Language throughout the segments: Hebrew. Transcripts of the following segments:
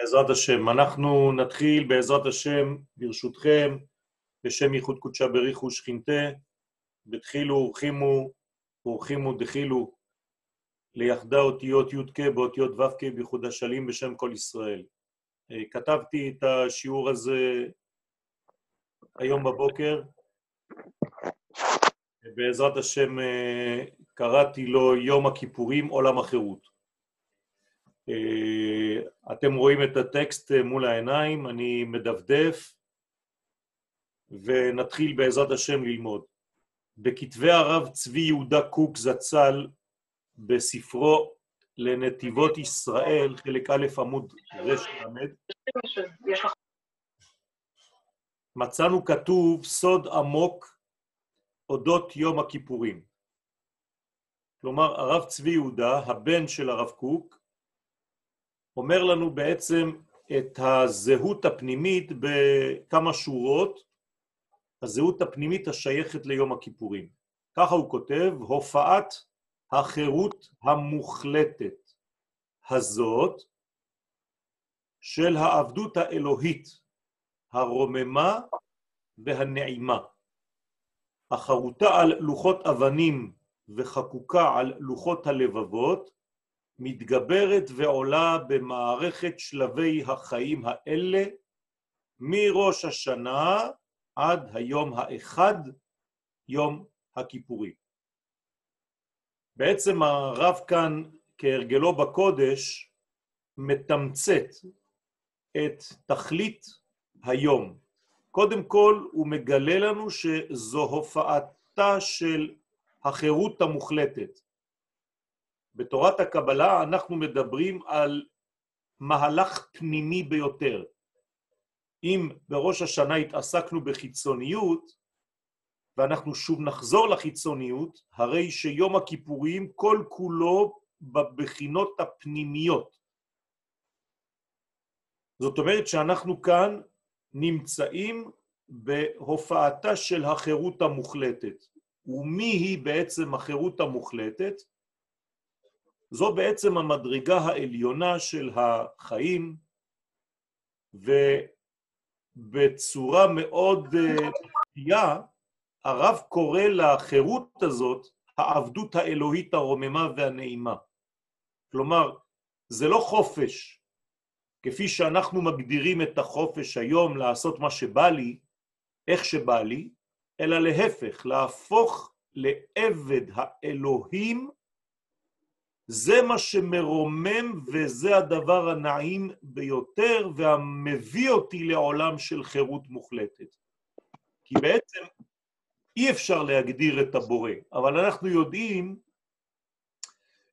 בעזרת השם. אנחנו נתחיל בעזרת השם, ברשותכם, בשם ייחוד קודשה בריחו שכינתה, בתחילו ורחימו, ורחימו דחילו, ליחדה אותיות י"ק באותיות ו"ק בייחוד השלים בשם כל ישראל. אה, כתבתי את השיעור הזה היום בבוקר, בעזרת השם אה, קראתי לו יום הכיפורים עולם החירות. אה, אתם רואים את הטקסט מול העיניים, אני מדפדף, ונתחיל בעזרת השם ללמוד. בכתבי הרב צבי יהודה קוק זצ"ל, בספרו לנתיבות ישראל, חלק א' עמוד ר"ל, מצאנו כתוב סוד עמוק אודות יום הכיפורים. כלומר, הרב צבי יהודה, הבן של הרב קוק, אומר לנו בעצם את הזהות הפנימית בכמה שורות, הזהות הפנימית השייכת ליום הכיפורים. ככה הוא כותב, הופעת החירות המוחלטת הזאת של העבדות האלוהית, הרוממה והנעימה, החרוטה על לוחות אבנים וחקוקה על לוחות הלבבות, מתגברת ועולה במערכת שלבי החיים האלה מראש השנה עד היום האחד, יום הכיפורים. בעצם הרב כאן, כהרגלו בקודש, מתמצת את תכלית היום. קודם כל הוא מגלה לנו שזו הופעתה של החירות המוחלטת. בתורת הקבלה אנחנו מדברים על מהלך פנימי ביותר. אם בראש השנה התעסקנו בחיצוניות, ואנחנו שוב נחזור לחיצוניות, הרי שיום הכיפורים כל כולו בבחינות הפנימיות. זאת אומרת שאנחנו כאן נמצאים בהופעתה של החירות המוחלטת. ומי היא בעצם החירות המוחלטת? זו בעצם המדרגה העליונה של החיים, ובצורה מאוד מפתיעה, uh, הרב קורא לחירות הזאת העבדות האלוהית הרוממה והנעימה. כלומר, זה לא חופש, כפי שאנחנו מגדירים את החופש היום לעשות מה שבא לי, איך שבא לי, אלא להפך, להפוך לעבד האלוהים, זה מה שמרומם וזה הדבר הנעים ביותר והמביא אותי לעולם של חירות מוחלטת. כי בעצם אי אפשר להגדיר את הבורא, אבל אנחנו יודעים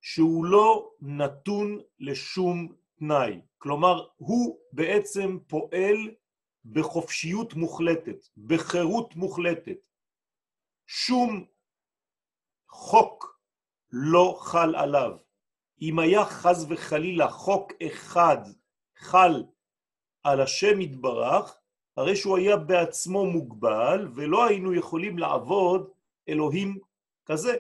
שהוא לא נתון לשום תנאי. כלומר, הוא בעצם פועל בחופשיות מוחלטת, בחירות מוחלטת. שום חוק לא חל עליו. אם היה חז וחלילה חוק אחד חל על השם יתברך, הרי שהוא היה בעצמו מוגבל, ולא היינו יכולים לעבוד אלוהים כזה.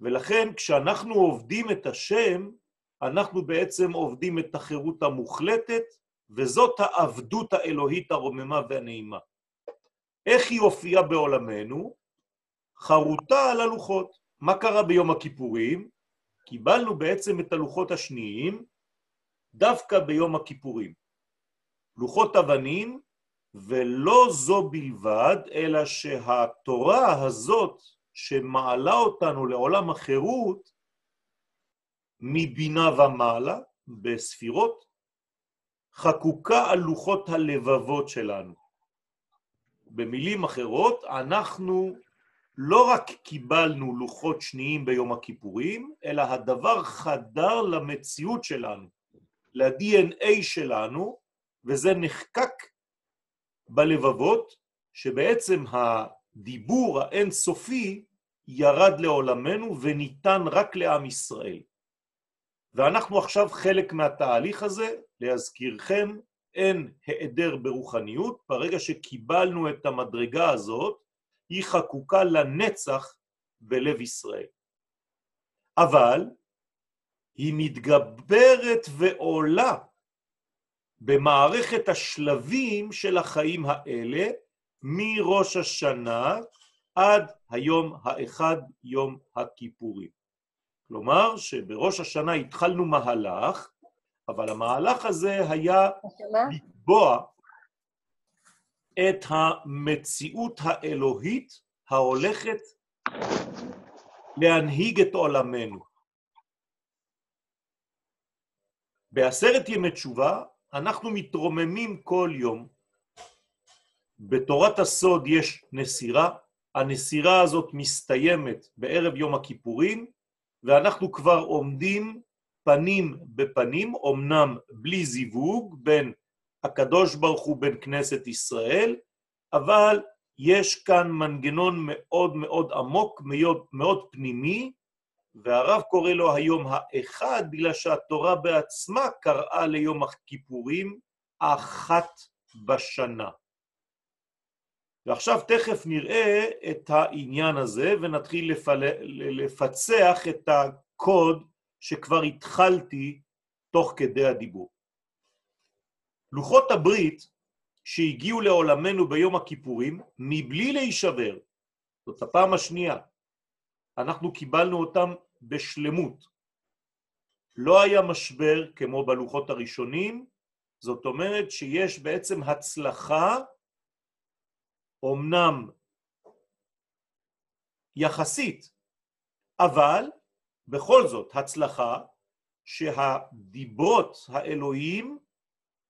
ולכן כשאנחנו עובדים את השם, אנחנו בעצם עובדים את החירות המוחלטת, וזאת העבדות האלוהית הרוממה והנעימה. איך היא הופיעה בעולמנו? חרוטה על הלוחות. מה קרה ביום הכיפורים? קיבלנו בעצם את הלוחות השניים דווקא ביום הכיפורים. לוחות אבנים ולא זו בלבד, אלא שהתורה הזאת שמעלה אותנו לעולם החירות מבינה ומעלה בספירות, חקוקה על לוחות הלבבות שלנו. במילים אחרות, אנחנו לא רק קיבלנו לוחות שניים ביום הכיפורים, אלא הדבר חדר למציאות שלנו, ל-DNA שלנו, וזה נחקק בלבבות, שבעצם הדיבור האינסופי ירד לעולמנו וניתן רק לעם ישראל. ואנחנו עכשיו חלק מהתהליך הזה, להזכירכם, אין העדר ברוחניות, ברגע שקיבלנו את המדרגה הזאת, היא חקוקה לנצח בלב ישראל. אבל היא מתגברת ועולה במערכת השלבים של החיים האלה, מראש השנה עד היום האחד, יום הכיפורים. כלומר, שבראש השנה התחלנו מהלך, אבל המהלך הזה היה לתבוע את המציאות האלוהית ההולכת להנהיג את עולמנו. בעשרת ימי תשובה אנחנו מתרוממים כל יום. בתורת הסוד יש נסירה, הנסירה הזאת מסתיימת בערב יום הכיפורים, ואנחנו כבר עומדים פנים בפנים, אמנם בלי זיווג בין הקדוש ברוך הוא בין כנסת ישראל, אבל יש כאן מנגנון מאוד מאוד עמוק, מאוד, מאוד פנימי, והרב קורא לו היום האחד, בגלל שהתורה בעצמה קראה ליום הכיפורים אחת בשנה. ועכשיו תכף נראה את העניין הזה ונתחיל לפל... לפצח את הקוד שכבר התחלתי תוך כדי הדיבור. לוחות הברית שהגיעו לעולמנו ביום הכיפורים, מבלי להישבר, זאת הפעם השנייה, אנחנו קיבלנו אותם בשלמות. לא היה משבר כמו בלוחות הראשונים, זאת אומרת שיש בעצם הצלחה, אומנם יחסית, אבל בכל זאת הצלחה שהדיברות האלוהיים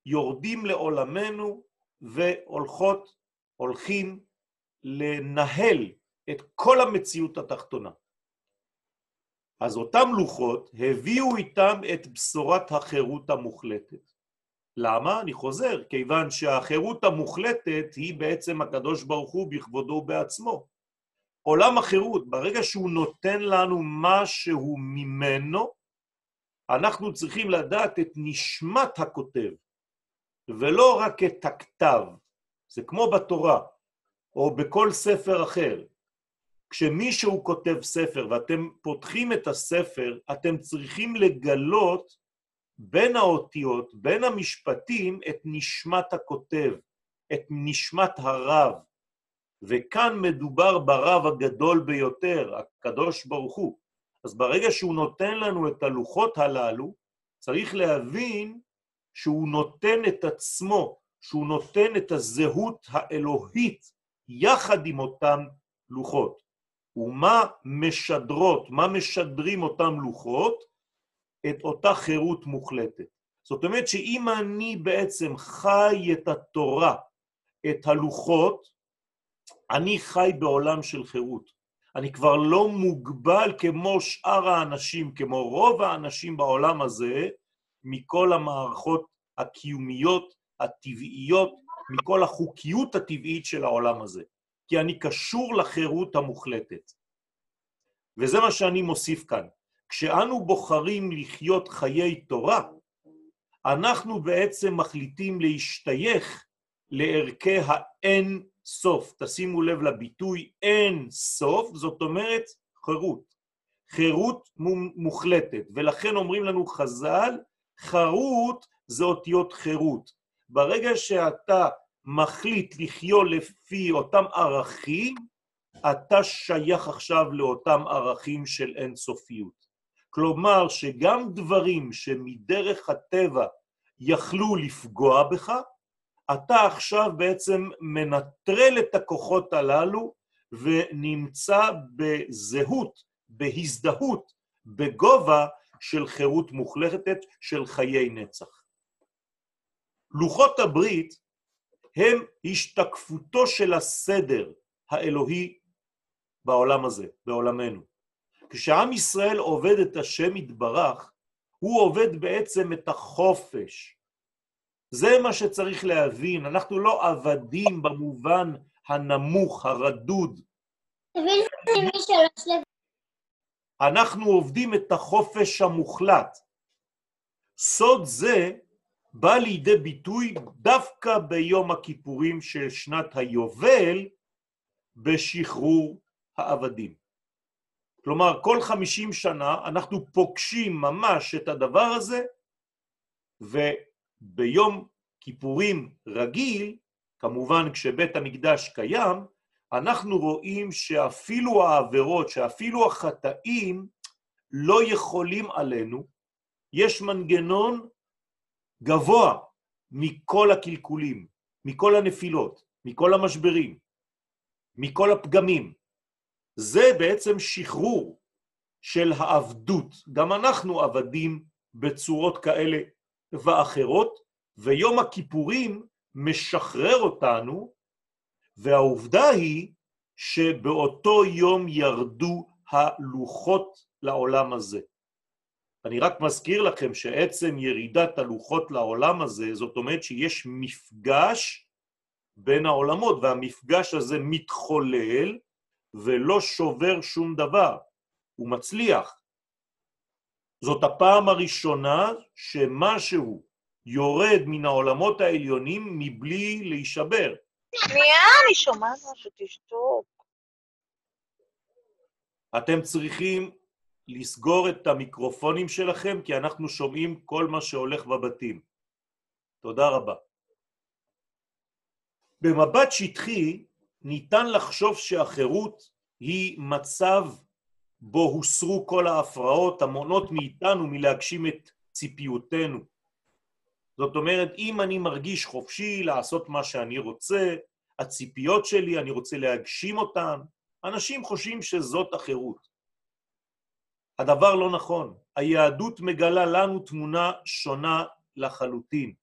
יורדים לעולמנו והולכות, הולכים לנהל את כל המציאות התחתונה. אז אותם לוחות הביאו איתם את בשורת החירות המוחלטת. למה? אני חוזר, כיוון שהחירות המוחלטת היא בעצם הקדוש ברוך הוא בכבודו בעצמו. עולם החירות, ברגע שהוא נותן לנו משהו ממנו, אנחנו צריכים לדעת את נשמת הכותב, ולא רק את הכתב. זה כמו בתורה, או בכל ספר אחר. כשמישהו כותב ספר ואתם פותחים את הספר, אתם צריכים לגלות בין האותיות, בין המשפטים, את נשמת הכותב, את נשמת הרב. וכאן מדובר ברב הגדול ביותר, הקדוש ברוך הוא. אז ברגע שהוא נותן לנו את הלוחות הללו, צריך להבין שהוא נותן את עצמו, שהוא נותן את הזהות האלוהית יחד עם אותם לוחות. ומה משדרות, מה משדרים אותם לוחות? את אותה חירות מוחלטת. זאת אומרת שאם אני בעצם חי את התורה, את הלוחות, אני חי בעולם של חירות. אני כבר לא מוגבל כמו שאר האנשים, כמו רוב האנשים בעולם הזה, מכל המערכות הקיומיות, הטבעיות, מכל החוקיות הטבעית של העולם הזה. כי אני קשור לחירות המוחלטת. וזה מה שאני מוסיף כאן. כשאנו בוחרים לחיות חיי תורה, אנחנו בעצם מחליטים להשתייך לערכי האין סוף. תשימו לב לביטוי אין סוף, זאת אומרת חירות. חירות מוחלטת, ולכן אומרים לנו חז"ל, חרות זה אותיות חירות. ברגע שאתה מחליט לחיות לפי אותם ערכים, אתה שייך עכשיו לאותם ערכים של אינסופיות. כלומר שגם דברים שמדרך הטבע יכלו לפגוע בך, אתה עכשיו בעצם מנטרל את הכוחות הללו ונמצא בזהות, בהזדהות, בגובה של חירות מוחלטת של חיי נצח. לוחות הברית הם השתקפותו של הסדר האלוהי בעולם הזה, בעולמנו. כשעם ישראל עובד את השם יתברך, הוא עובד בעצם את החופש. זה מה שצריך להבין, אנחנו לא עבדים במובן הנמוך, הרדוד. אנחנו עובדים את החופש המוחלט. סוד זה בא לידי ביטוי דווקא ביום הכיפורים של שנת היובל בשחרור העבדים. כלומר, כל חמישים שנה אנחנו פוגשים ממש את הדבר הזה, וביום כיפורים רגיל, כמובן כשבית המקדש קיים, אנחנו רואים שאפילו העבירות, שאפילו החטאים לא יכולים עלינו, יש מנגנון גבוה מכל הקלקולים, מכל הנפילות, מכל המשברים, מכל הפגמים. זה בעצם שחרור של העבדות. גם אנחנו עבדים בצורות כאלה ואחרות, ויום הכיפורים משחרר אותנו, והעובדה היא שבאותו יום ירדו הלוחות לעולם הזה. אני רק מזכיר לכם שעצם ירידת הלוחות לעולם הזה, זאת אומרת שיש מפגש בין העולמות, והמפגש הזה מתחולל ולא שובר שום דבר, הוא מצליח. זאת הפעם הראשונה שמשהו יורד מן העולמות העליונים מבלי להישבר. שנייה, אני שומעת משהו, תשתוק. אתם צריכים לסגור את המיקרופונים שלכם, כי אנחנו שומעים כל מה שהולך בבתים. תודה רבה. במבט שטחי ניתן לחשוב שהחירות היא מצב בו הוסרו כל ההפרעות המונות מאיתנו מלהגשים את ציפיותינו. זאת אומרת, אם אני מרגיש חופשי לעשות מה שאני רוצה, הציפיות שלי, אני רוצה להגשים אותן, אנשים חושבים שזאת החירות. הדבר לא נכון. היהדות מגלה לנו תמונה שונה לחלוטין.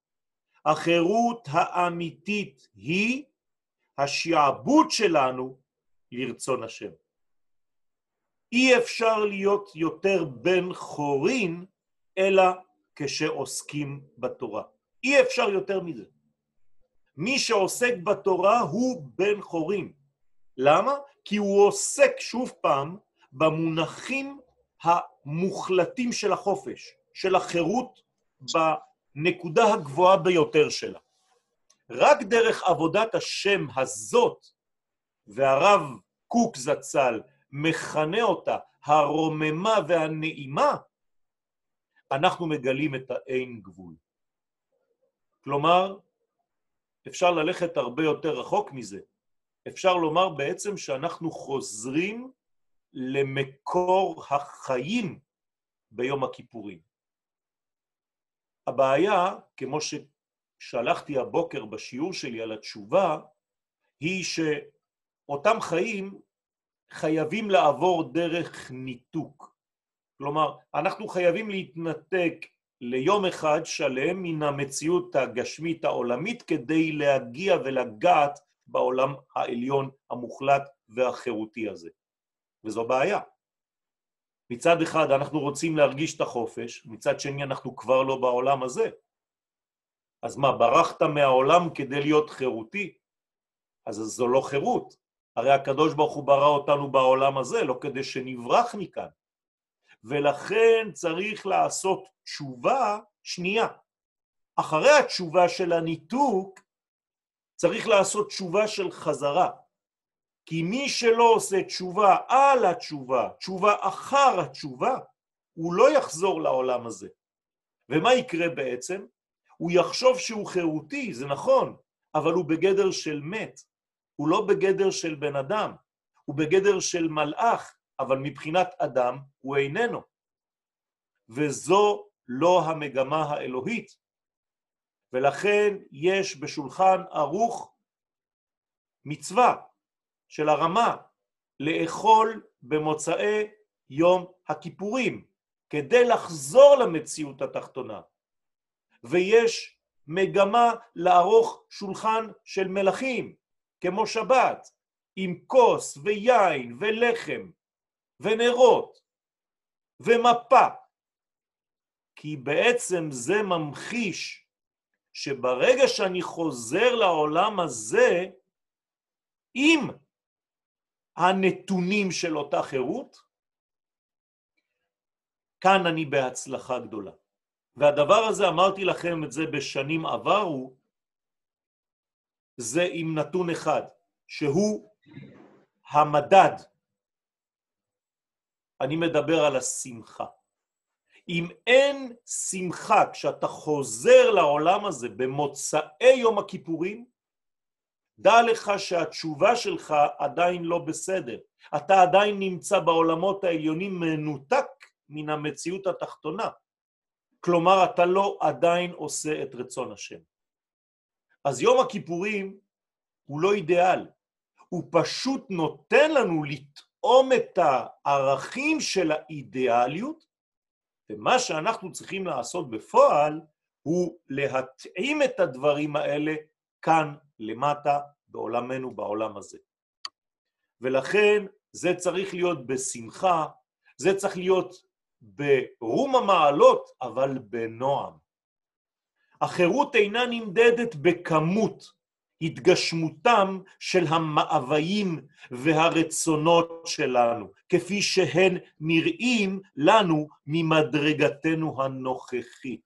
החירות האמיתית היא השעבוד שלנו לרצון השם. אי אפשר להיות יותר בן חורין, אלא כשעוסקים בתורה. אי אפשר יותר מזה. מי שעוסק בתורה הוא בן חורין. למה? כי הוא עוסק שוב פעם במונחים המוחלטים של החופש, של החירות בנקודה הגבוהה ביותר שלה. רק דרך עבודת השם הזאת, והרב קוק זצ"ל מכנה אותה הרוממה והנעימה, אנחנו מגלים את האין גבול. כלומר, אפשר ללכת הרבה יותר רחוק מזה. אפשר לומר בעצם שאנחנו חוזרים למקור החיים ביום הכיפורים. הבעיה, כמו ששלחתי הבוקר בשיעור שלי על התשובה, היא שאותם חיים חייבים לעבור דרך ניתוק. כלומר, אנחנו חייבים להתנתק ליום אחד שלם מן המציאות הגשמית העולמית כדי להגיע ולגעת בעולם העליון המוחלט והחירותי הזה. וזו בעיה. מצד אחד אנחנו רוצים להרגיש את החופש, מצד שני אנחנו כבר לא בעולם הזה. אז מה, ברחת מהעולם כדי להיות חירותי? אז זו לא חירות. הרי הקדוש ברוך הוא ברא אותנו בעולם הזה, לא כדי שנברח מכאן. ולכן צריך לעשות תשובה שנייה. אחרי התשובה של הניתוק, צריך לעשות תשובה של חזרה. כי מי שלא עושה תשובה על התשובה, תשובה אחר התשובה, הוא לא יחזור לעולם הזה. ומה יקרה בעצם? הוא יחשוב שהוא חירותי, זה נכון, אבל הוא בגדר של מת, הוא לא בגדר של בן אדם, הוא בגדר של מלאך, אבל מבחינת אדם הוא איננו. וזו לא המגמה האלוהית. ולכן יש בשולחן ערוך מצווה של הרמה לאכול במוצאי יום הכיפורים, כדי לחזור למציאות התחתונה. ויש מגמה לערוך שולחן של מלכים, כמו שבת, עם כוס ויין ולחם ונרות ומפה, כי בעצם זה ממחיש שברגע שאני חוזר לעולם הזה, עם הנתונים של אותה חירות, כאן אני בהצלחה גדולה. והדבר הזה, אמרתי לכם את זה בשנים עברו, זה עם נתון אחד, שהוא המדד. אני מדבר על השמחה. אם אין שמחה כשאתה חוזר לעולם הזה במוצאי יום הכיפורים, דע לך שהתשובה שלך עדיין לא בסדר. אתה עדיין נמצא בעולמות העליונים מנותק מן המציאות התחתונה. כלומר, אתה לא עדיין עושה את רצון השם. אז יום הכיפורים הוא לא אידיאל, הוא פשוט נותן לנו לטעום את הערכים של האידיאליות, ומה שאנחנו צריכים לעשות בפועל הוא להתאים את הדברים האלה כאן למטה בעולמנו, בעולם הזה. ולכן זה צריך להיות בשמחה, זה צריך להיות ברום המעלות, אבל בנועם. החירות אינה נמדדת בכמות התגשמותם של המאוויים והרצונות שלנו, כפי שהן נראים לנו ממדרגתנו הנוכחית.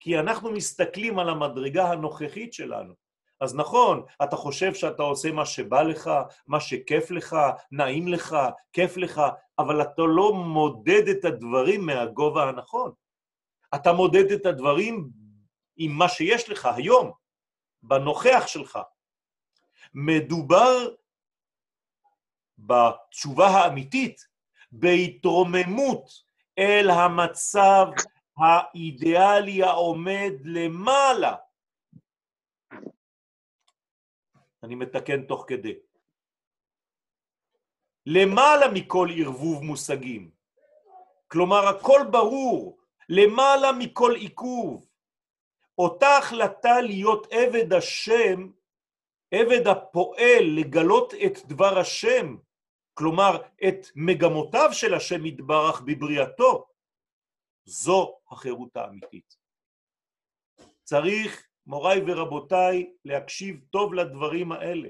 כי אנחנו מסתכלים על המדרגה הנוכחית שלנו. אז נכון, אתה חושב שאתה עושה מה שבא לך, מה שכיף לך, נעים לך, כיף לך, אבל אתה לא מודד את הדברים מהגובה הנכון. אתה מודד את הדברים עם מה שיש לך היום, בנוכח שלך. מדובר בתשובה האמיתית, בהתרוממות אל המצב האידיאלי העומד למעלה. אני מתקן תוך כדי. למעלה מכל ערבוב מושגים. כלומר, הכל ברור, למעלה מכל עיכוב. אותה החלטה להיות עבד השם, עבד הפועל לגלות את דבר השם, כלומר את מגמותיו של השם יתברך בבריאתו, זו החירות האמיתית. צריך, מוריי ורבותיי, להקשיב טוב לדברים האלה.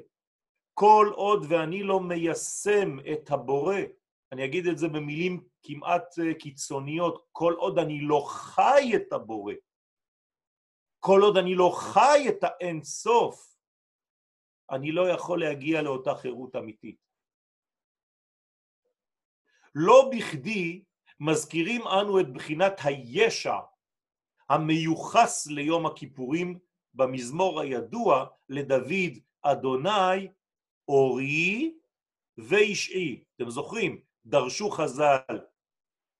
כל עוד ואני לא מיישם את הבורא, אני אגיד את זה במילים כמעט אה, קיצוניות, כל עוד אני לא חי את הבורא, כל עוד אני לא חי את האין סוף, אני לא יכול להגיע לאותה חירות אמיתית. לא בכדי מזכירים אנו את בחינת הישע המיוחס ליום הכיפורים במזמור הידוע לדוד אדוני אורי ואישי. אתם זוכרים, דרשו חז"ל,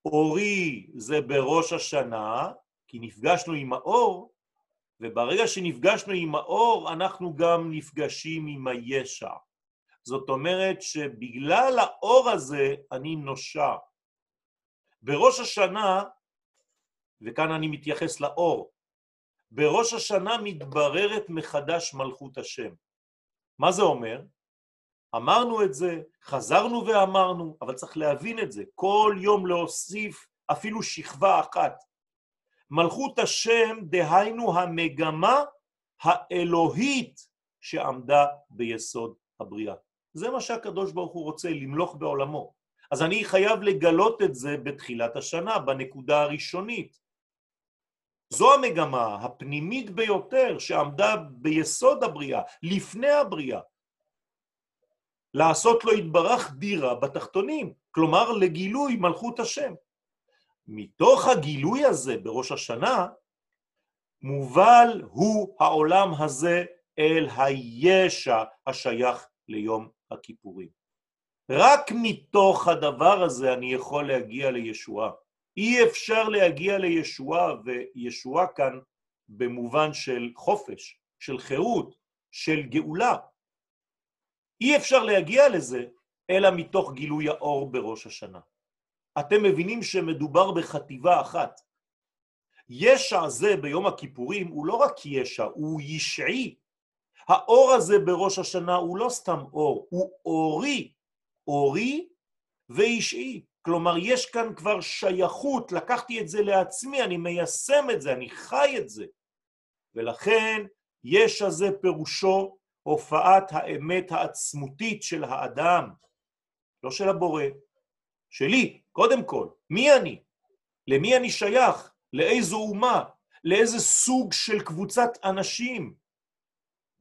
אורי זה בראש השנה, כי נפגשנו עם האור, וברגע שנפגשנו עם האור, אנחנו גם נפגשים עם הישע. זאת אומרת שבגלל האור הזה אני נושע. בראש השנה, וכאן אני מתייחס לאור, בראש השנה מתבררת מחדש מלכות השם. מה זה אומר? אמרנו את זה, חזרנו ואמרנו, אבל צריך להבין את זה. כל יום להוסיף אפילו שכבה אחת. מלכות השם, דהיינו המגמה האלוהית שעמדה ביסוד הבריאה. זה מה שהקדוש ברוך הוא רוצה, למלוך בעולמו. אז אני חייב לגלות את זה בתחילת השנה, בנקודה הראשונית. זו המגמה הפנימית ביותר שעמדה ביסוד הבריאה, לפני הבריאה. לעשות לו התברך דירה בתחתונים, כלומר לגילוי מלכות השם. מתוך הגילוי הזה בראש השנה, מובל הוא העולם הזה אל הישע השייך ליום הכיפורים. רק מתוך הדבר הזה אני יכול להגיע לישועה. אי אפשר להגיע לישועה, וישועה כאן במובן של חופש, של חירות, של גאולה. אי אפשר להגיע לזה אלא מתוך גילוי האור בראש השנה. אתם מבינים שמדובר בחטיבה אחת. ישע זה ביום הכיפורים הוא לא רק ישע, הוא ישעי. האור הזה בראש השנה הוא לא סתם אור, הוא אורי, אורי וישעי. כלומר, יש כאן כבר שייכות, לקחתי את זה לעצמי, אני מיישם את זה, אני חי את זה. ולכן יש הזה פירושו הופעת האמת העצמותית של האדם, לא של הבורא, שלי, קודם כל. מי אני? למי אני שייך? לאיזו אומה? לאיזה סוג של קבוצת אנשים?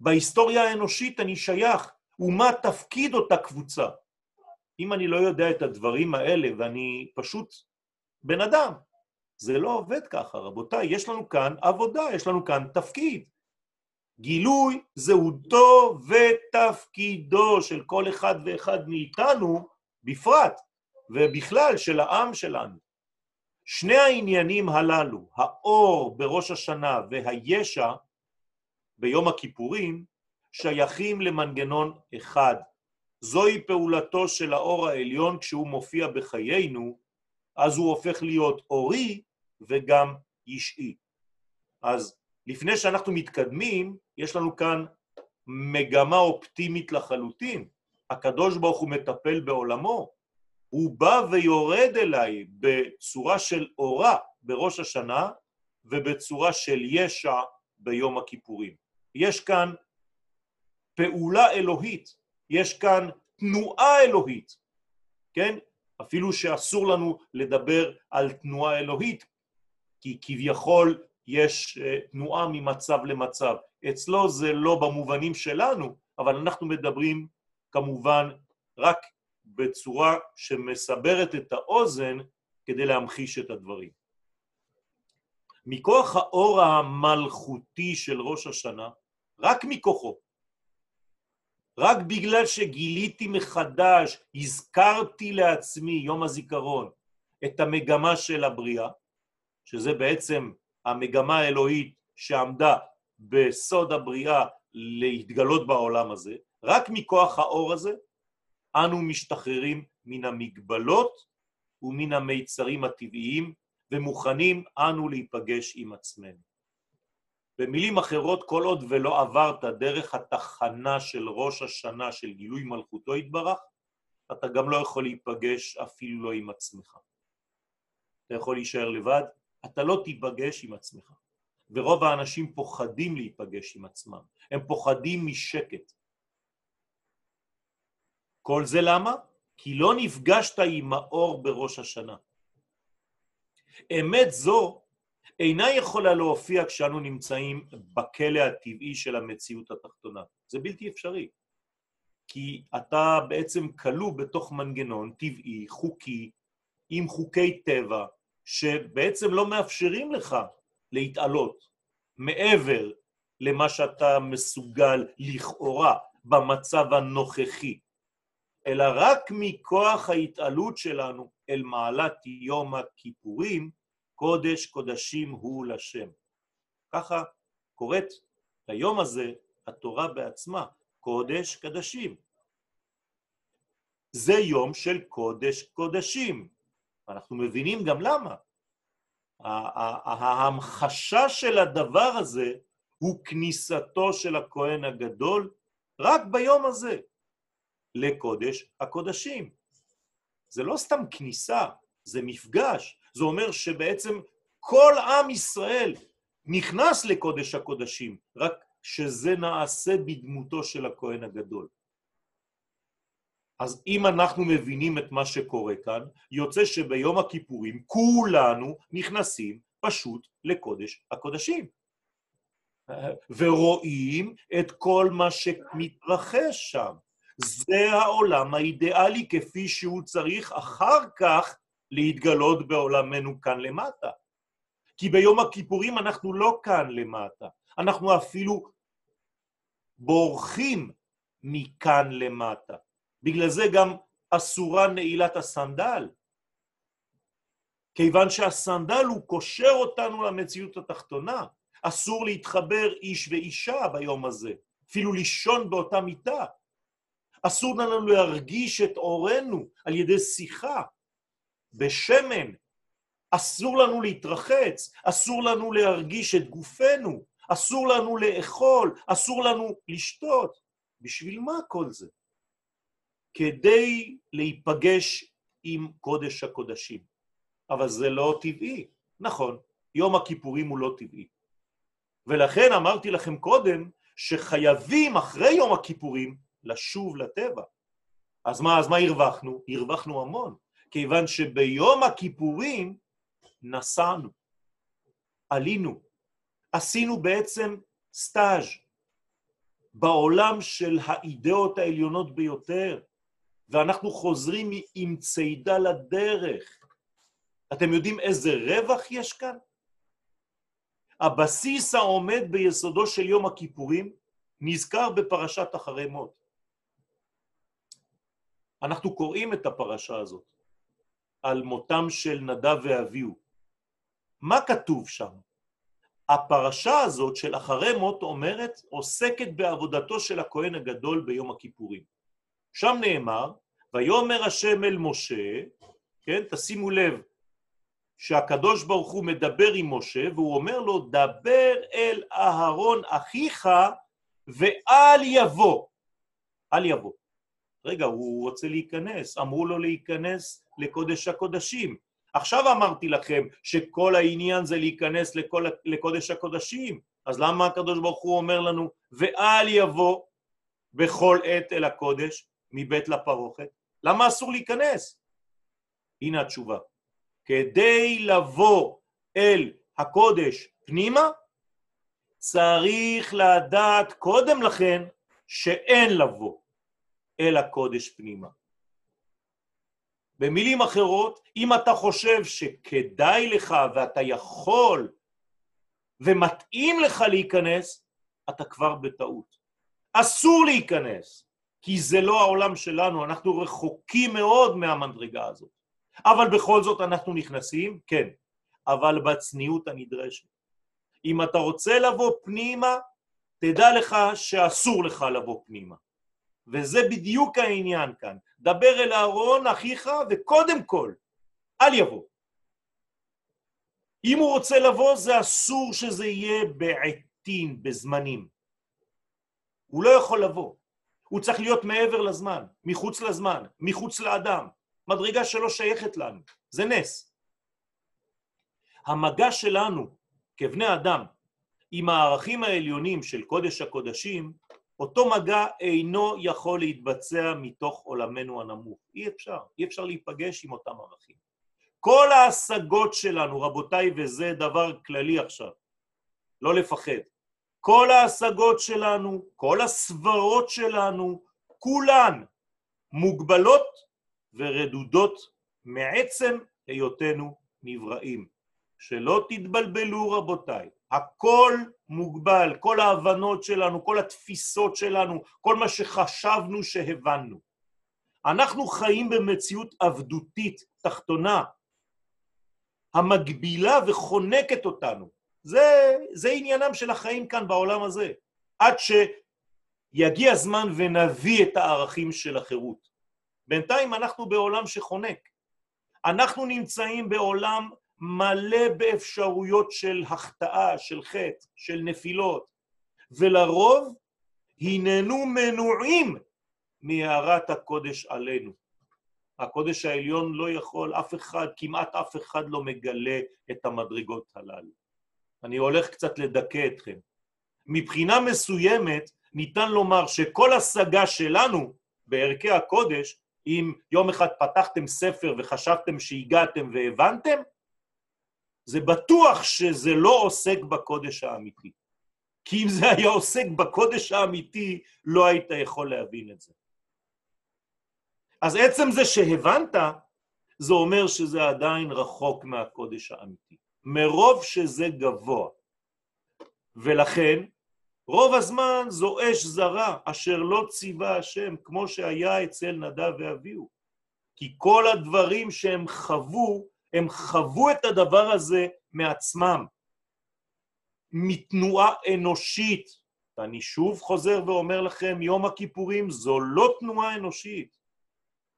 בהיסטוריה האנושית אני שייך, ומה תפקיד אותה קבוצה? אם אני לא יודע את הדברים האלה ואני פשוט בן אדם, זה לא עובד ככה, רבותיי, יש לנו כאן עבודה, יש לנו כאן תפקיד. גילוי זהותו ותפקידו של כל אחד ואחד מאיתנו בפרט, ובכלל של העם שלנו. שני העניינים הללו, האור בראש השנה והישע ביום הכיפורים, שייכים למנגנון אחד. זוהי פעולתו של האור העליון כשהוא מופיע בחיינו, אז הוא הופך להיות אורי וגם אישי. אז לפני שאנחנו מתקדמים, יש לנו כאן מגמה אופטימית לחלוטין. הקדוש ברוך הוא מטפל בעולמו, הוא בא ויורד אליי בצורה של אורה בראש השנה ובצורה של ישע ביום הכיפורים. יש כאן פעולה אלוהית, יש כאן תנועה אלוהית, כן? אפילו שאסור לנו לדבר על תנועה אלוהית, כי כביכול יש אה, תנועה ממצב למצב. אצלו זה לא במובנים שלנו, אבל אנחנו מדברים כמובן רק בצורה שמסברת את האוזן כדי להמחיש את הדברים. מכוח האור המלכותי של ראש השנה, רק מכוחו, רק בגלל שגיליתי מחדש, הזכרתי לעצמי, יום הזיכרון, את המגמה של הבריאה, שזה בעצם המגמה האלוהית שעמדה בסוד הבריאה להתגלות בעולם הזה, רק מכוח האור הזה אנו משתחררים מן המגבלות ומן המיצרים הטבעיים ומוכנים אנו להיפגש עם עצמנו. במילים אחרות, כל עוד ולא עברת דרך התחנה של ראש השנה של גילוי מלכותו יתברך, אתה גם לא יכול להיפגש אפילו לא עם עצמך. אתה יכול להישאר לבד, אתה לא תיפגש עם עצמך. ורוב האנשים פוחדים להיפגש עם עצמם, הם פוחדים משקט. כל זה למה? כי לא נפגשת עם האור בראש השנה. אמת זו אינה יכולה להופיע כשאנו נמצאים בכלא הטבעי של המציאות התחתונה. זה בלתי אפשרי. כי אתה בעצם כלוא בתוך מנגנון טבעי, חוקי, עם חוקי טבע, שבעצם לא מאפשרים לך להתעלות מעבר למה שאתה מסוגל לכאורה במצב הנוכחי, אלא רק מכוח ההתעלות שלנו אל מעלת יום הכיפורים, קודש קודשים הוא לשם. ככה קוראת ליום הזה התורה בעצמה, קודש קדשים. זה יום של קודש קודשים. אנחנו מבינים גם למה. ההמחשה של הדבר הזה הוא כניסתו של הכהן הגדול רק ביום הזה לקודש הקודשים. זה לא סתם כניסה, זה מפגש. זה אומר שבעצם כל עם ישראל נכנס לקודש הקודשים, רק שזה נעשה בדמותו של הכהן הגדול. אז אם אנחנו מבינים את מה שקורה כאן, יוצא שביום הכיפורים כולנו נכנסים פשוט לקודש הקודשים. ורואים את כל מה שמתרחש שם. זה העולם האידיאלי כפי שהוא צריך אחר כך להתגלות בעולמנו כאן למטה. כי ביום הכיפורים אנחנו לא כאן למטה, אנחנו אפילו בורחים מכאן למטה. בגלל זה גם אסורה נעילת הסנדל, כיוון שהסנדל הוא קושר אותנו למציאות התחתונה. אסור להתחבר איש ואישה ביום הזה, אפילו לישון באותה מיטה. אסור לנו להרגיש את אורנו על ידי שיחה, בשמן. אסור לנו להתרחץ, אסור לנו להרגיש את גופנו, אסור לנו לאכול, אסור לנו לשתות. בשביל מה כל זה? כדי להיפגש עם קודש הקודשים. אבל זה לא טבעי. נכון, יום הכיפורים הוא לא טבעי. ולכן אמרתי לכם קודם שחייבים אחרי יום הכיפורים לשוב לטבע. אז מה, אז מה הרווחנו? הרווחנו המון, כיוון שביום הכיפורים נסענו, עלינו, עשינו בעצם סטאז' בעולם של האידאות העליונות ביותר, ואנחנו חוזרים עם צידה לדרך. אתם יודעים איזה רווח יש כאן? הבסיס העומד ביסודו של יום הכיפורים נזכר בפרשת אחרי מות. אנחנו קוראים את הפרשה הזאת על מותם של נדב ואביהו. מה כתוב שם? הפרשה הזאת של אחרי מות אומרת, עוסקת בעבודתו של הכהן הגדול ביום הכיפורים. שם נאמר, ויאמר השם אל משה, כן, תשימו לב, שהקדוש ברוך הוא מדבר עם משה, והוא אומר לו, דבר אל אהרון אחיך ואל יבוא. אל יבוא. רגע, הוא רוצה להיכנס, אמרו לו להיכנס לקודש הקודשים. עכשיו אמרתי לכם שכל העניין זה להיכנס לכל, לקודש הקודשים, אז למה הקדוש ברוך הוא אומר לנו, ואל יבוא בכל עת אל הקודש מבית לפרוכת? למה אסור להיכנס? הנה התשובה. כדי לבוא אל הקודש פנימה, צריך לדעת קודם לכן שאין לבוא אל הקודש פנימה. במילים אחרות, אם אתה חושב שכדאי לך ואתה יכול ומתאים לך להיכנס, אתה כבר בטעות. אסור להיכנס, כי זה לא העולם שלנו, אנחנו רחוקים מאוד מהמדרגה הזאת. אבל בכל זאת אנחנו נכנסים, כן, אבל בצניעות הנדרשת. אם אתה רוצה לבוא פנימה, תדע לך שאסור לך לבוא פנימה. וזה בדיוק העניין כאן. דבר אל אהרון אחיך וקודם כל, אל יבוא. אם הוא רוצה לבוא, זה אסור שזה יהיה בעתים, בזמנים. הוא לא יכול לבוא. הוא צריך להיות מעבר לזמן, מחוץ לזמן, מחוץ לאדם. מדרגה שלא שייכת לנו. זה נס. המגע שלנו כבני אדם עם הערכים העליונים של קודש הקודשים אותו מגע אינו יכול להתבצע מתוך עולמנו הנמוך. אי אפשר, אי אפשר להיפגש עם אותם ערכים. כל ההשגות שלנו, רבותיי, וזה דבר כללי עכשיו, לא לפחד, כל ההשגות שלנו, כל הסברות שלנו, כולן מוגבלות ורדודות מעצם היותנו נבראים. שלא תתבלבלו רבותיי, הכל מוגבל, כל ההבנות שלנו, כל התפיסות שלנו, כל מה שחשבנו שהבנו. אנחנו חיים במציאות עבדותית, תחתונה, המגבילה וחונקת אותנו. זה, זה עניינם של החיים כאן בעולם הזה, עד שיגיע הזמן ונביא את הערכים של החירות. בינתיים אנחנו בעולם שחונק. אנחנו נמצאים בעולם מלא באפשרויות של החטאה, של חטא, של נפילות, ולרוב הננו מנועים מהערת הקודש עלינו. הקודש העליון לא יכול, אף אחד, כמעט אף אחד לא מגלה את המדרגות הללו. אני הולך קצת לדכא אתכם. מבחינה מסוימת ניתן לומר שכל השגה שלנו בערכי הקודש, אם יום אחד פתחתם ספר וחשבתם שהגעתם והבנתם, זה בטוח שזה לא עוסק בקודש האמיתי. כי אם זה היה עוסק בקודש האמיתי, לא היית יכול להבין את זה. אז עצם זה שהבנת, זה אומר שזה עדיין רחוק מהקודש האמיתי. מרוב שזה גבוה. ולכן, רוב הזמן זו אש זרה, אשר לא ציווה השם, כמו שהיה אצל נדב ואביהו. כי כל הדברים שהם חוו הם חוו את הדבר הזה מעצמם, מתנועה אנושית. ואני שוב חוזר ואומר לכם, יום הכיפורים זו לא תנועה אנושית.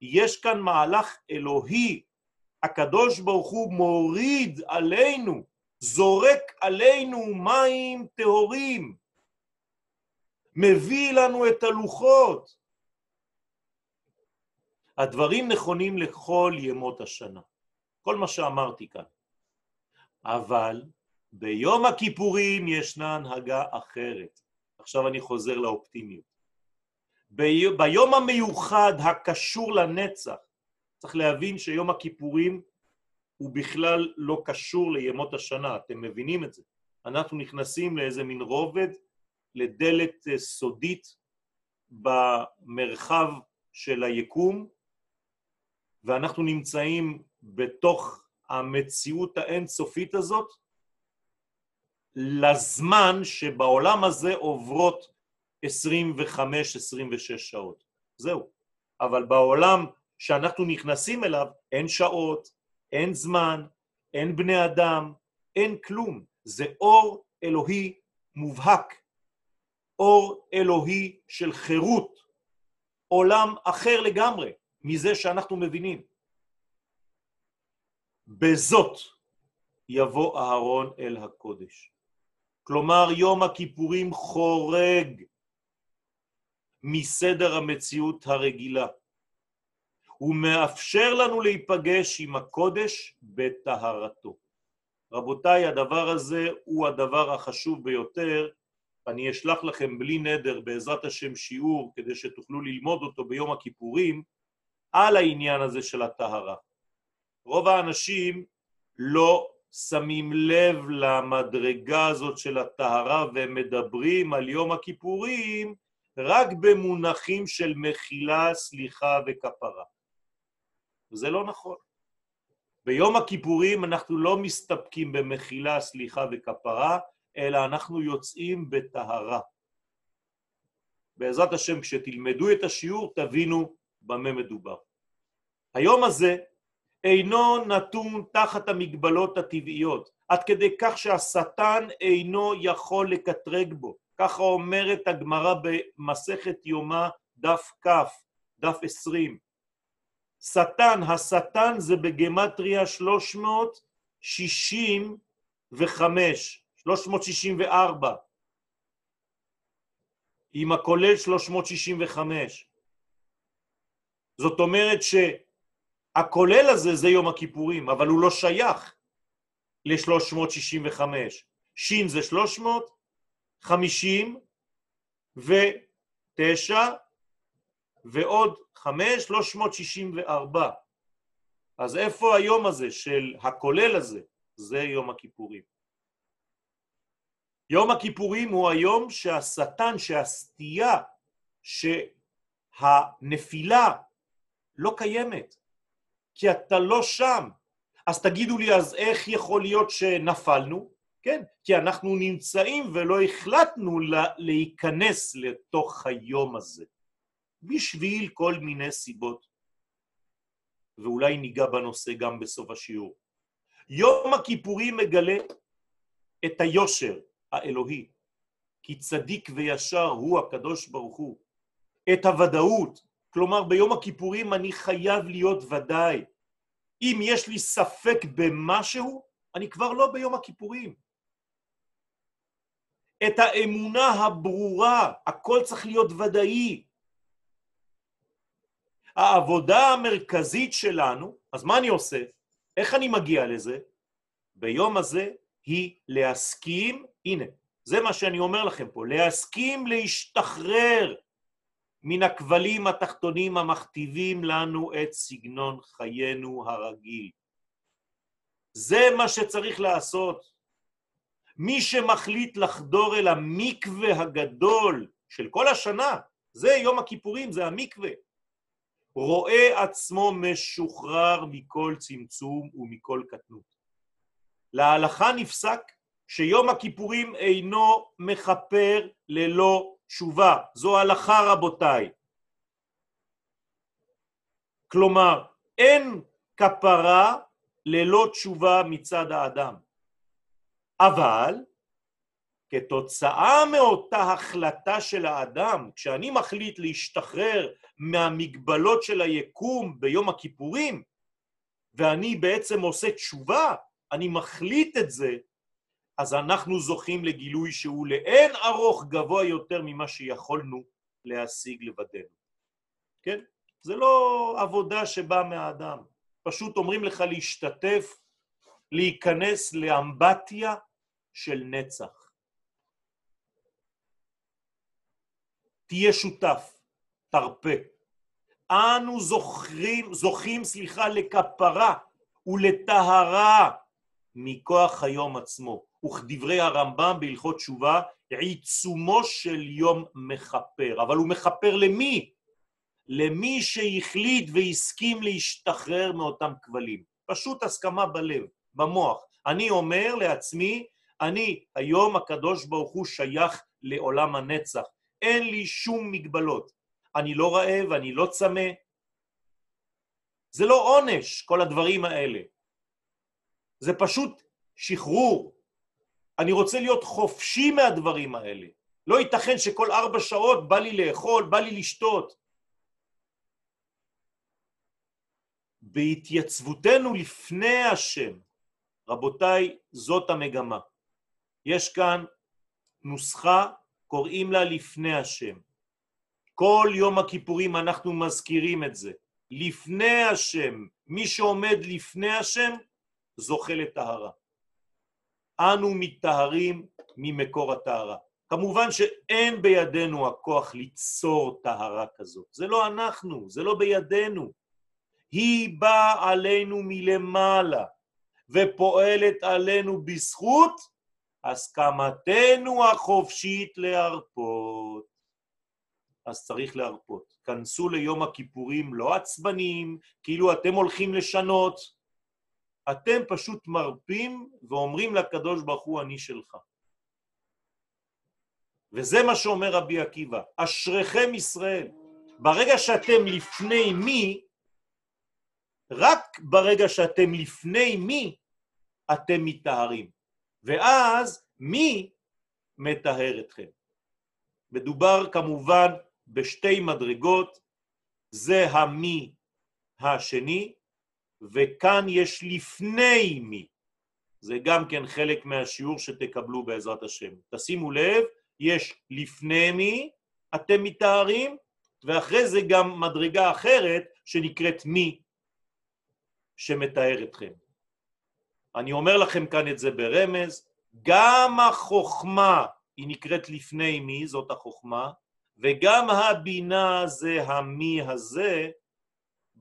יש כאן מהלך אלוהי. הקדוש ברוך הוא מוריד עלינו, זורק עלינו מים טהורים, מביא לנו את הלוחות. הדברים נכונים לכל ימות השנה. כל מה שאמרתי כאן. אבל ביום הכיפורים ישנה הנהגה אחרת. עכשיו אני חוזר לאופטימיות. בי... ביום המיוחד הקשור לנצח, צריך להבין שיום הכיפורים הוא בכלל לא קשור לימות השנה, אתם מבינים את זה. אנחנו נכנסים לאיזה מין רובד, לדלת אה, סודית במרחב של היקום, ואנחנו נמצאים בתוך המציאות האינסופית הזאת לזמן שבעולם הזה עוברות 25-26 שעות. זהו. אבל בעולם שאנחנו נכנסים אליו אין שעות, אין זמן, אין בני אדם, אין כלום. זה אור אלוהי מובהק, אור אלוהי של חירות, עולם אחר לגמרי מזה שאנחנו מבינים. בזאת יבוא אהרון אל הקודש. כלומר, יום הכיפורים חורג מסדר המציאות הרגילה. הוא מאפשר לנו להיפגש עם הקודש בטהרתו. רבותיי, הדבר הזה הוא הדבר החשוב ביותר. אני אשלח לכם בלי נדר בעזרת השם שיעור כדי שתוכלו ללמוד אותו ביום הכיפורים על העניין הזה של הטהרה. רוב האנשים לא שמים לב למדרגה הזאת של הטהרה והם מדברים על יום הכיפורים רק במונחים של מחילה, סליחה וכפרה. וזה לא נכון. ביום הכיפורים אנחנו לא מסתפקים במחילה, סליחה וכפרה, אלא אנחנו יוצאים בטהרה. בעזרת השם, כשתלמדו את השיעור, תבינו במה מדובר. היום הזה אינו נתון תחת המגבלות הטבעיות, עד כדי כך שהשטן אינו יכול לקטרג בו. ככה אומרת הגמרא במסכת יומא דף כ, דף עשרים. שטן, השטן זה בגמטריה 365, 364, עם הכולל 365. זאת אומרת שהכולל הזה זה יום הכיפורים, אבל הוא לא שייך ל-365. שין זה 300, 50 ו-9 ועוד 5, 364. אז איפה היום הזה של הכולל הזה? זה יום הכיפורים. יום הכיפורים הוא היום שהשטן, שהסטייה, שהנפילה לא קיימת, כי אתה לא שם. אז תגידו לי, אז איך יכול להיות שנפלנו? כן, כי אנחנו נמצאים ולא החלטנו להיכנס לתוך היום הזה. בשביל כל מיני סיבות, ואולי ניגע בנושא גם בסוף השיעור. יום הכיפורים מגלה את היושר האלוהי, כי צדיק וישר הוא הקדוש ברוך הוא, את הוודאות, כלומר ביום הכיפורים אני חייב להיות ודאי. אם יש לי ספק במשהו, אני כבר לא ביום הכיפורים. את האמונה הברורה, הכל צריך להיות ודאי. העבודה המרכזית שלנו, אז מה אני עושה? איך אני מגיע לזה? ביום הזה היא להסכים, הנה, זה מה שאני אומר לכם פה, להסכים להשתחרר מן הכבלים התחתונים המכתיבים לנו את סגנון חיינו הרגיל. זה מה שצריך לעשות. מי שמחליט לחדור אל המקווה הגדול של כל השנה, זה יום הכיפורים, זה המקווה. רואה עצמו משוחרר מכל צמצום ומכל קטנות. להלכה נפסק שיום הכיפורים אינו מכפר ללא תשובה. זו הלכה רבותיי. כלומר, אין כפרה ללא תשובה מצד האדם. אבל כתוצאה מאותה החלטה של האדם, כשאני מחליט להשתחרר מהמגבלות של היקום ביום הכיפורים, ואני בעצם עושה תשובה, אני מחליט את זה, אז אנחנו זוכים לגילוי שהוא לאין ארוך גבוה יותר ממה שיכולנו להשיג לבדנו. כן? זה לא עבודה שבאה מהאדם. פשוט אומרים לך להשתתף, להיכנס לאמבטיה של נצח. תהיה שותף, תרפה. אנו זוכרים, זוכים, סליחה, לכפרה ולטהרה מכוח היום עצמו. וכדברי הרמב"ם בהלכות תשובה, עיצומו של יום מכפר. אבל הוא מכפר למי? למי שהחליט והסכים להשתחרר מאותם כבלים. פשוט הסכמה בלב, במוח. אני אומר לעצמי, אני היום הקדוש ברוך הוא שייך לעולם הנצח, אין לי שום מגבלות. אני לא רעב, אני לא צמא. זה לא עונש, כל הדברים האלה. זה פשוט שחרור. אני רוצה להיות חופשי מהדברים האלה. לא ייתכן שכל ארבע שעות בא לי לאכול, בא לי לשתות. בהתייצבותנו לפני השם, רבותיי, זאת המגמה. יש כאן נוסחה, קוראים לה לפני השם. כל יום הכיפורים אנחנו מזכירים את זה. לפני השם, מי שעומד לפני השם, זוכה לטהרה. אנו מתטהרים ממקור הטהרה. כמובן שאין בידינו הכוח ליצור טהרה כזאת. זה לא אנחנו, זה לא בידינו. היא באה עלינו מלמעלה ופועלת עלינו בזכות הסכמתנו החופשית להרפות. אז צריך להרפות. כנסו ליום הכיפורים לא עצבניים, כאילו אתם הולכים לשנות. אתם פשוט מרפים ואומרים לקדוש ברוך הוא אני שלך. וזה מה שאומר רבי עקיבא, אשריכם ישראל. ברגע שאתם לפני מי, רק ברגע שאתם לפני מי, אתם מתארים. ואז מי מטהר אתכם? מדובר כמובן בשתי מדרגות, זה המי השני, וכאן יש לפני מי. זה גם כן חלק מהשיעור שתקבלו בעזרת השם. תשימו לב, יש לפני מי, אתם מתארים, ואחרי זה גם מדרגה אחרת שנקראת מי, שמתאר אתכם. אני אומר לכם כאן את זה ברמז, גם החוכמה היא נקראת לפני מי, זאת החוכמה, וגם הבינה זה המי הזה,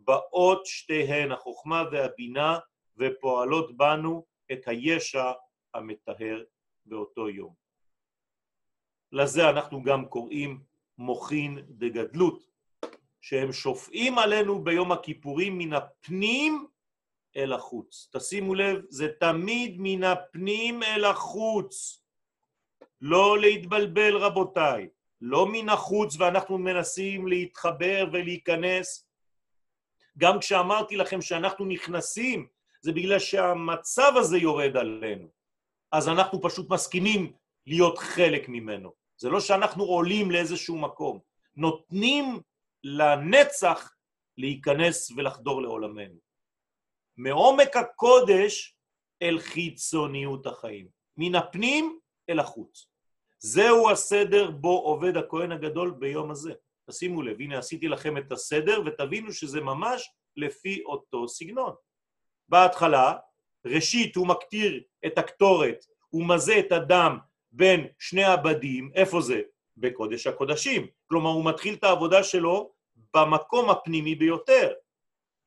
באות שתיהן, החוכמה והבינה, ופועלות בנו את הישע המטהר באותו יום. לזה אנחנו גם קוראים מוכין דגדלות, שהם שופעים עלינו ביום הכיפורים מן הפנים אל החוץ. תשימו לב, זה תמיד מן הפנים אל החוץ. לא להתבלבל רבותיי, לא מן החוץ ואנחנו מנסים להתחבר ולהיכנס. גם כשאמרתי לכם שאנחנו נכנסים, זה בגלל שהמצב הזה יורד עלינו. אז אנחנו פשוט מסכימים להיות חלק ממנו. זה לא שאנחנו עולים לאיזשהו מקום. נותנים לנצח להיכנס ולחדור לעולמנו. מעומק הקודש אל חיצוניות החיים, מן הפנים אל החוץ. זהו הסדר בו עובד הכהן הגדול ביום הזה. תשימו לב, הנה עשיתי לכם את הסדר ותבינו שזה ממש לפי אותו סגנון. בהתחלה, ראשית הוא מקטיר את הקטורת, הוא מזה את הדם בין שני הבדים, איפה זה? בקודש הקודשים. כלומר, הוא מתחיל את העבודה שלו במקום הפנימי ביותר.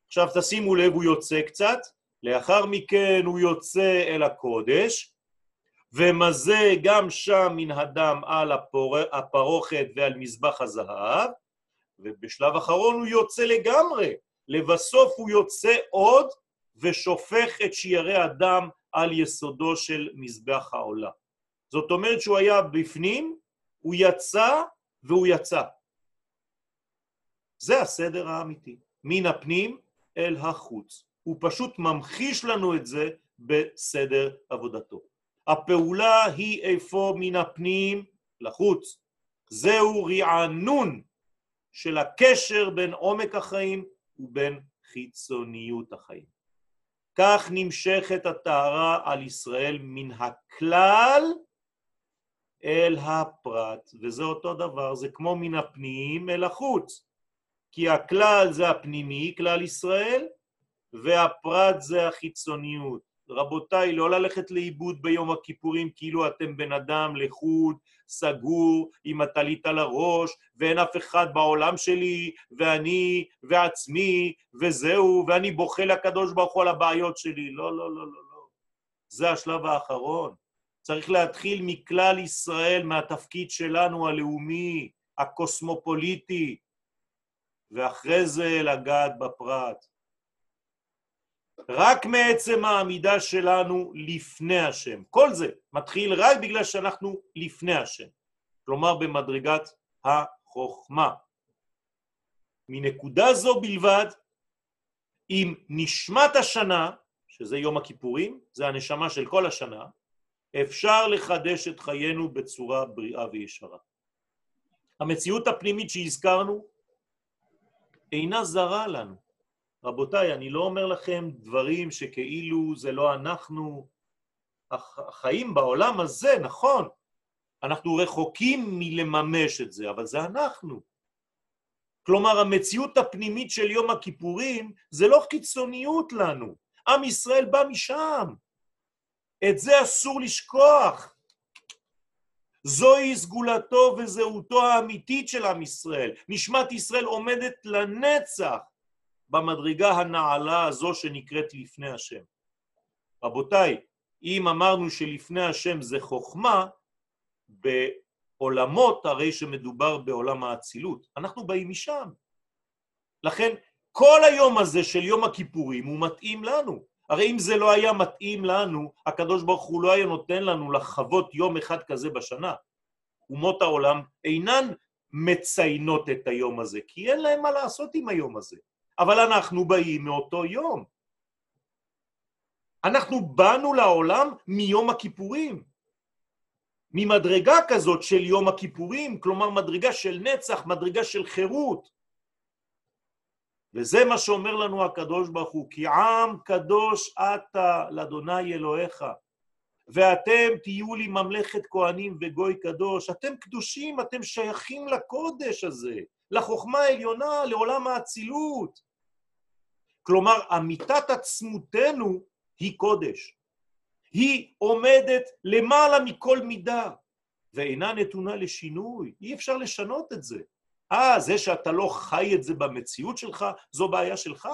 עכשיו תשימו לב, הוא יוצא קצת, לאחר מכן הוא יוצא אל הקודש, ומזה גם שם מן הדם על הפור... הפרוכת ועל מזבח הזהב, ובשלב אחרון הוא יוצא לגמרי. לבסוף הוא יוצא עוד ושופך את שיירי הדם על יסודו של מזבח העולה. זאת אומרת שהוא היה בפנים, הוא יצא והוא יצא. זה הסדר האמיתי. מן הפנים אל החוץ. הוא פשוט ממחיש לנו את זה בסדר עבודתו. הפעולה היא איפה מן הפנים לחוץ. זהו רענון של הקשר בין עומק החיים ובין חיצוניות החיים. כך נמשכת הטהרה על ישראל מן הכלל אל הפרט, וזה אותו דבר, זה כמו מן הפנים אל החוץ. כי הכלל זה הפנימי, כלל ישראל, והפרט זה החיצוניות. רבותיי, לא ללכת לאיבוד ביום הכיפורים כאילו אתם בן אדם לחוד, סגור, עם הטלית על הראש, ואין אף אחד בעולם שלי, ואני, ועצמי, וזהו, ואני בוכה לקדוש ברוך הוא על הבעיות שלי. לא, לא, לא, לא, לא. זה השלב האחרון. צריך להתחיל מכלל ישראל, מהתפקיד שלנו הלאומי, הקוסמופוליטי, ואחרי זה לגעת בפרט. רק מעצם העמידה שלנו לפני השם. כל זה מתחיל רק בגלל שאנחנו לפני השם, כלומר במדרגת החוכמה. מנקודה זו בלבד, עם נשמת השנה, שזה יום הכיפורים, זה הנשמה של כל השנה, אפשר לחדש את חיינו בצורה בריאה וישרה. המציאות הפנימית שהזכרנו אינה זרה לנו. רבותיי, אני לא אומר לכם דברים שכאילו זה לא אנחנו. החיים בעולם הזה, נכון, אנחנו רחוקים מלממש את זה, אבל זה אנחנו. כלומר, המציאות הפנימית של יום הכיפורים זה לא קיצוניות לנו. עם ישראל בא משם. את זה אסור לשכוח. זוהי סגולתו וזהותו האמיתית של עם ישראל. נשמת ישראל עומדת לנצח במדרגה הנעלה הזו שנקראת לפני השם. רבותיי, אם אמרנו שלפני השם זה חוכמה, בעולמות הרי שמדובר בעולם האצילות. אנחנו באים משם. לכן כל היום הזה של יום הכיפורים הוא מתאים לנו. הרי אם זה לא היה מתאים לנו, הקדוש ברוך הוא לא היה נותן לנו לחוות יום אחד כזה בשנה. אומות העולם אינן מציינות את היום הזה, כי אין להם מה לעשות עם היום הזה. אבל אנחנו באים מאותו יום. אנחנו באנו לעולם מיום הכיפורים. ממדרגה כזאת של יום הכיפורים, כלומר מדרגה של נצח, מדרגה של חירות. וזה מה שאומר לנו הקדוש ברוך הוא, כי עם קדוש אתה לאדוני אלוהיך, ואתם תהיו לי ממלכת כהנים וגוי קדוש. אתם קדושים, אתם שייכים לקודש הזה, לחוכמה העליונה, לעולם האצילות. כלומר, אמיתת עצמותנו היא קודש. היא עומדת למעלה מכל מידה, ואינה נתונה לשינוי. אי אפשר לשנות את זה. אה, זה שאתה לא חי את זה במציאות שלך, זו בעיה שלך.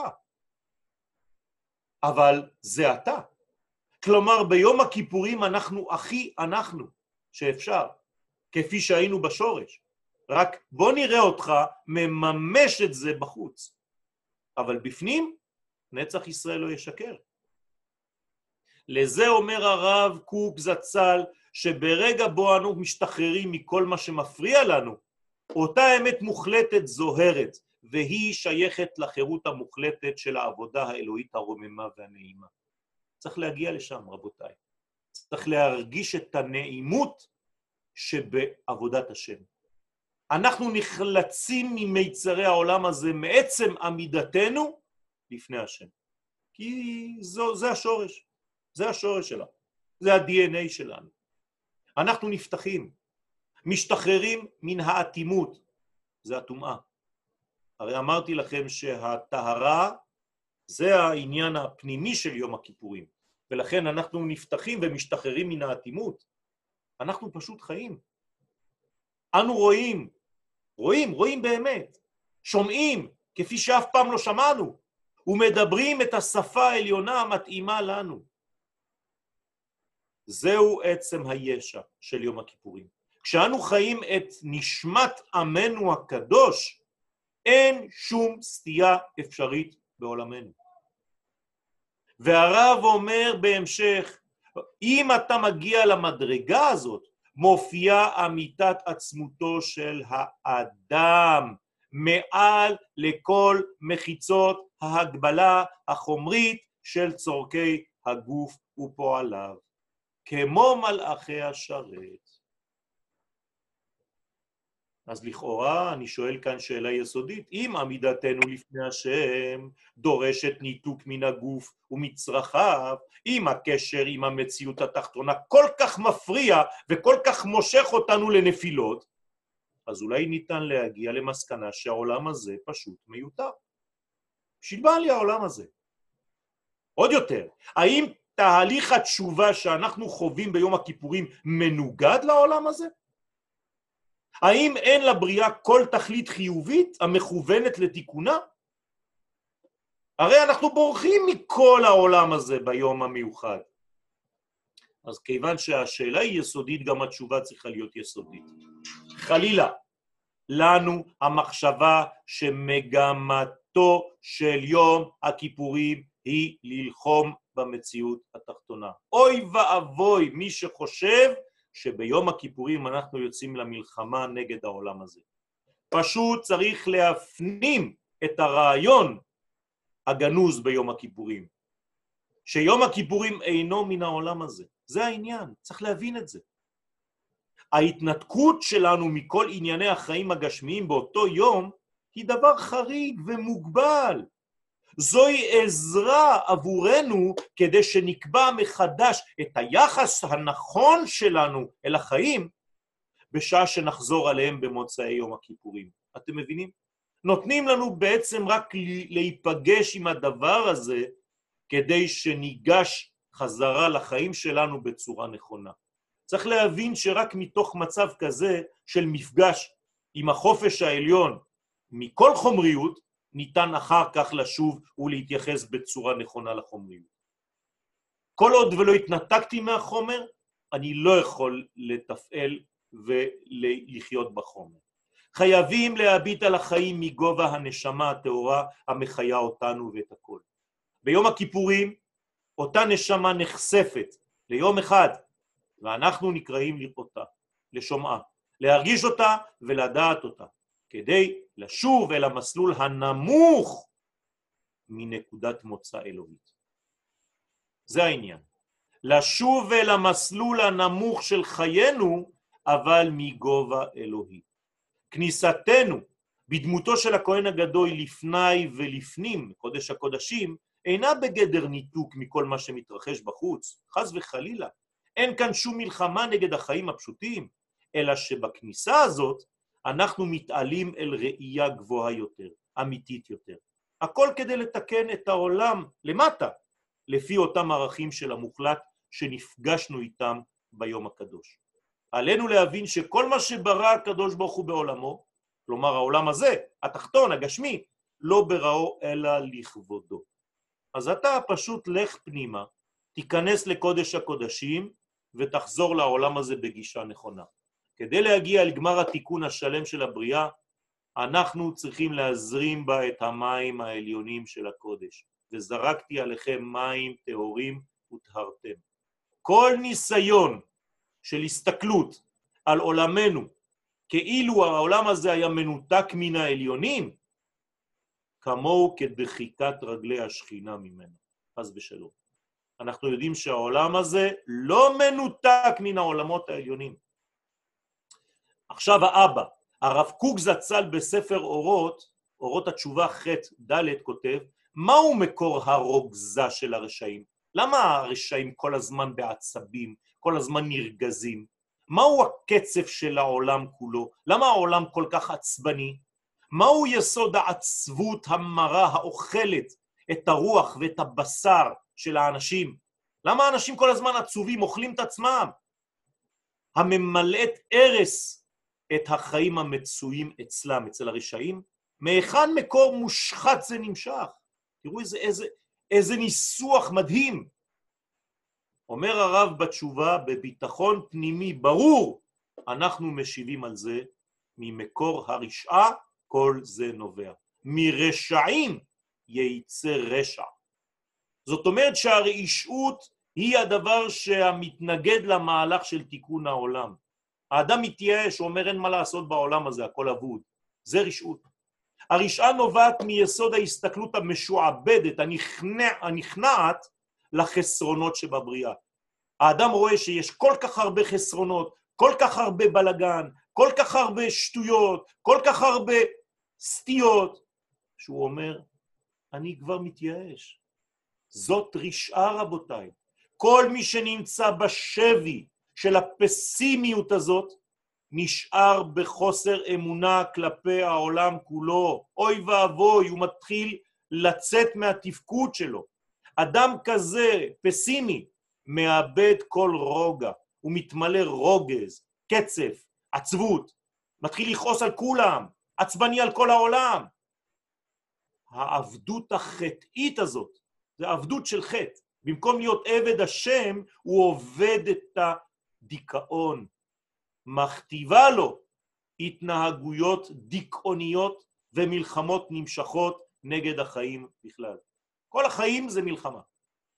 אבל זה אתה. כלומר, ביום הכיפורים אנחנו הכי אנחנו שאפשר, כפי שהיינו בשורש. רק בוא נראה אותך מממש את זה בחוץ. אבל בפנים, נצח ישראל לא ישקר. לזה אומר הרב קוק זצ"ל, שברגע בו אנו משתחררים מכל מה שמפריע לנו, אותה אמת מוחלטת זוהרת, והיא שייכת לחירות המוחלטת של העבודה האלוהית הרוממה והנעימה. צריך להגיע לשם, רבותיי. צריך להרגיש את הנעימות שבעבודת השם. אנחנו נחלצים ממיצרי העולם הזה מעצם עמידתנו לפני השם. כי זו, זה השורש. זה השורש שלה, זה ה-DNA שלנו. אנחנו נפתחים, משתחררים מן האטימות, זה הטומאה. הרי אמרתי לכם שהטהרה זה העניין הפנימי של יום הכיפורים, ולכן אנחנו נפתחים ומשתחררים מן האטימות. אנחנו פשוט חיים. אנו רואים, רואים, רואים באמת, שומעים, כפי שאף פעם לא שמענו, ומדברים את השפה העליונה המתאימה לנו. זהו עצם הישע של יום הכיפורים. כשאנו חיים את נשמת עמנו הקדוש, אין שום סטייה אפשרית בעולמנו. והרב אומר בהמשך, אם אתה מגיע למדרגה הזאת, מופיעה אמיתת עצמותו של האדם מעל לכל מחיצות ההגבלה החומרית של צורכי הגוף ופועליו. כמו מלאכי השרת. אז לכאורה אני שואל כאן שאלה יסודית, אם עמידתנו לפני השם דורשת ניתוק מן הגוף ומצרכיו, אם הקשר עם המציאות התחתונה כל כך מפריע וכל כך מושך אותנו לנפילות, אז אולי ניתן להגיע למסקנה שהעולם הזה פשוט מיותר. בשביל מה לי העולם הזה? עוד יותר, האם תהליך התשובה שאנחנו חווים ביום הכיפורים מנוגד לעולם הזה? האם אין לבריאה כל תכלית חיובית המכוונת לתיקונה? הרי אנחנו בורחים מכל העולם הזה ביום המיוחד. אז כיוון שהשאלה היא יסודית, גם התשובה צריכה להיות יסודית. חלילה, לנו המחשבה שמגמתו של יום הכיפורים היא ללחום במציאות התחתונה. אוי ואבוי מי שחושב שביום הכיפורים אנחנו יוצאים למלחמה נגד העולם הזה. פשוט צריך להפנים את הרעיון הגנוז ביום הכיפורים, שיום הכיפורים אינו מן העולם הזה. זה העניין, צריך להבין את זה. ההתנתקות שלנו מכל ענייני החיים הגשמיים באותו יום היא דבר חריג ומוגבל. זוהי עזרה עבורנו כדי שנקבע מחדש את היחס הנכון שלנו אל החיים בשעה שנחזור עליהם במוצאי יום הכיפורים. אתם מבינים? נותנים לנו בעצם רק להיפגש עם הדבר הזה כדי שניגש חזרה לחיים שלנו בצורה נכונה. צריך להבין שרק מתוך מצב כזה של מפגש עם החופש העליון מכל חומריות, ניתן אחר כך לשוב ולהתייחס בצורה נכונה לחומריות. כל עוד ולא התנתקתי מהחומר, אני לא יכול לתפעל ולחיות בחומר. חייבים להביט על החיים מגובה הנשמה הטהורה המחיה אותנו ואת הכל. ביום הכיפורים אותה נשמה נחשפת ליום אחד, ואנחנו נקראים לראותה, לשומעה, להרגיש אותה ולדעת אותה. כדי לשוב אל המסלול הנמוך מנקודת מוצא אלוהית. זה העניין. לשוב אל המסלול הנמוך של חיינו, אבל מגובה אלוהי. כניסתנו בדמותו של הכהן הגדול לפני ולפנים, קודש הקודשים, אינה בגדר ניתוק מכל מה שמתרחש בחוץ, חז וחלילה. אין כאן שום מלחמה נגד החיים הפשוטים, אלא שבכניסה הזאת אנחנו מתעלים אל ראייה גבוהה יותר, אמיתית יותר. הכל כדי לתקן את העולם למטה, לפי אותם ערכים של המוחלט שנפגשנו איתם ביום הקדוש. עלינו להבין שכל מה שברא הקדוש ברוך הוא בעולמו, כלומר העולם הזה, התחתון, הגשמי, לא בראו אלא לכבודו. אז אתה פשוט לך פנימה, תיכנס לקודש הקודשים ותחזור לעולם הזה בגישה נכונה. כדי להגיע לגמר התיקון השלם של הבריאה, אנחנו צריכים להזרים בה את המים העליונים של הקודש. וזרקתי עליכם מים טהורים וטהרתם. כל ניסיון של הסתכלות על עולמנו כאילו העולם הזה היה מנותק מן העליונים, כמוהו כדחיקת רגלי השכינה ממנו, חס ושלום. אנחנו יודעים שהעולם הזה לא מנותק מן העולמות העליונים. עכשיו האבא, הרב קוק זצ"ל בספר אורות, אורות התשובה ח' ד' כותב, מהו מקור הרוגזה של הרשעים? למה הרשעים כל הזמן בעצבים, כל הזמן נרגזים? מהו הקצב של העולם כולו? למה העולם כל כך עצבני? מהו יסוד העצבות המרה האוכלת את הרוח ואת הבשר של האנשים? למה האנשים כל הזמן עצובים, אוכלים את עצמם? הממלאת ארס את החיים המצויים אצלם, אצל הרשעים, מהיכן מקור מושחת זה נמשך? תראו איזה, איזה, איזה ניסוח מדהים. אומר הרב בתשובה, בביטחון פנימי ברור, אנחנו משיבים על זה, ממקור הרשעה כל זה נובע. מרשעים ייצא רשע. זאת אומרת שהרעישות היא הדבר שהמתנגד למהלך של תיקון העולם. האדם מתייאש, אומר אין מה לעשות בעולם הזה, הכל אבוד. זה רשעות. הרשעה נובעת מיסוד ההסתכלות המשועבדת, הנכנע, הנכנעת לחסרונות שבבריאה. האדם רואה שיש כל כך הרבה חסרונות, כל כך הרבה בלגן, כל כך הרבה שטויות, כל כך הרבה סטיות, שהוא אומר, אני כבר מתייאש. זאת רשעה, רבותיי. כל מי שנמצא בשבי של הפסימיות הזאת נשאר בחוסר אמונה כלפי העולם כולו. אוי ואבוי, הוא מתחיל לצאת מהתפקוד שלו. אדם כזה, פסימי, מאבד כל רוגע, הוא מתמלא רוגז, קצף, עצבות, מתחיל לכעוס על כולם, עצבני על כל העולם. העבדות החטאית הזאת, זה עבדות של חטא. במקום להיות עבד השם, הוא עובד את דיכאון, מכתיבה לו התנהגויות דיכאוניות ומלחמות נמשכות נגד החיים בכלל. כל החיים זה מלחמה.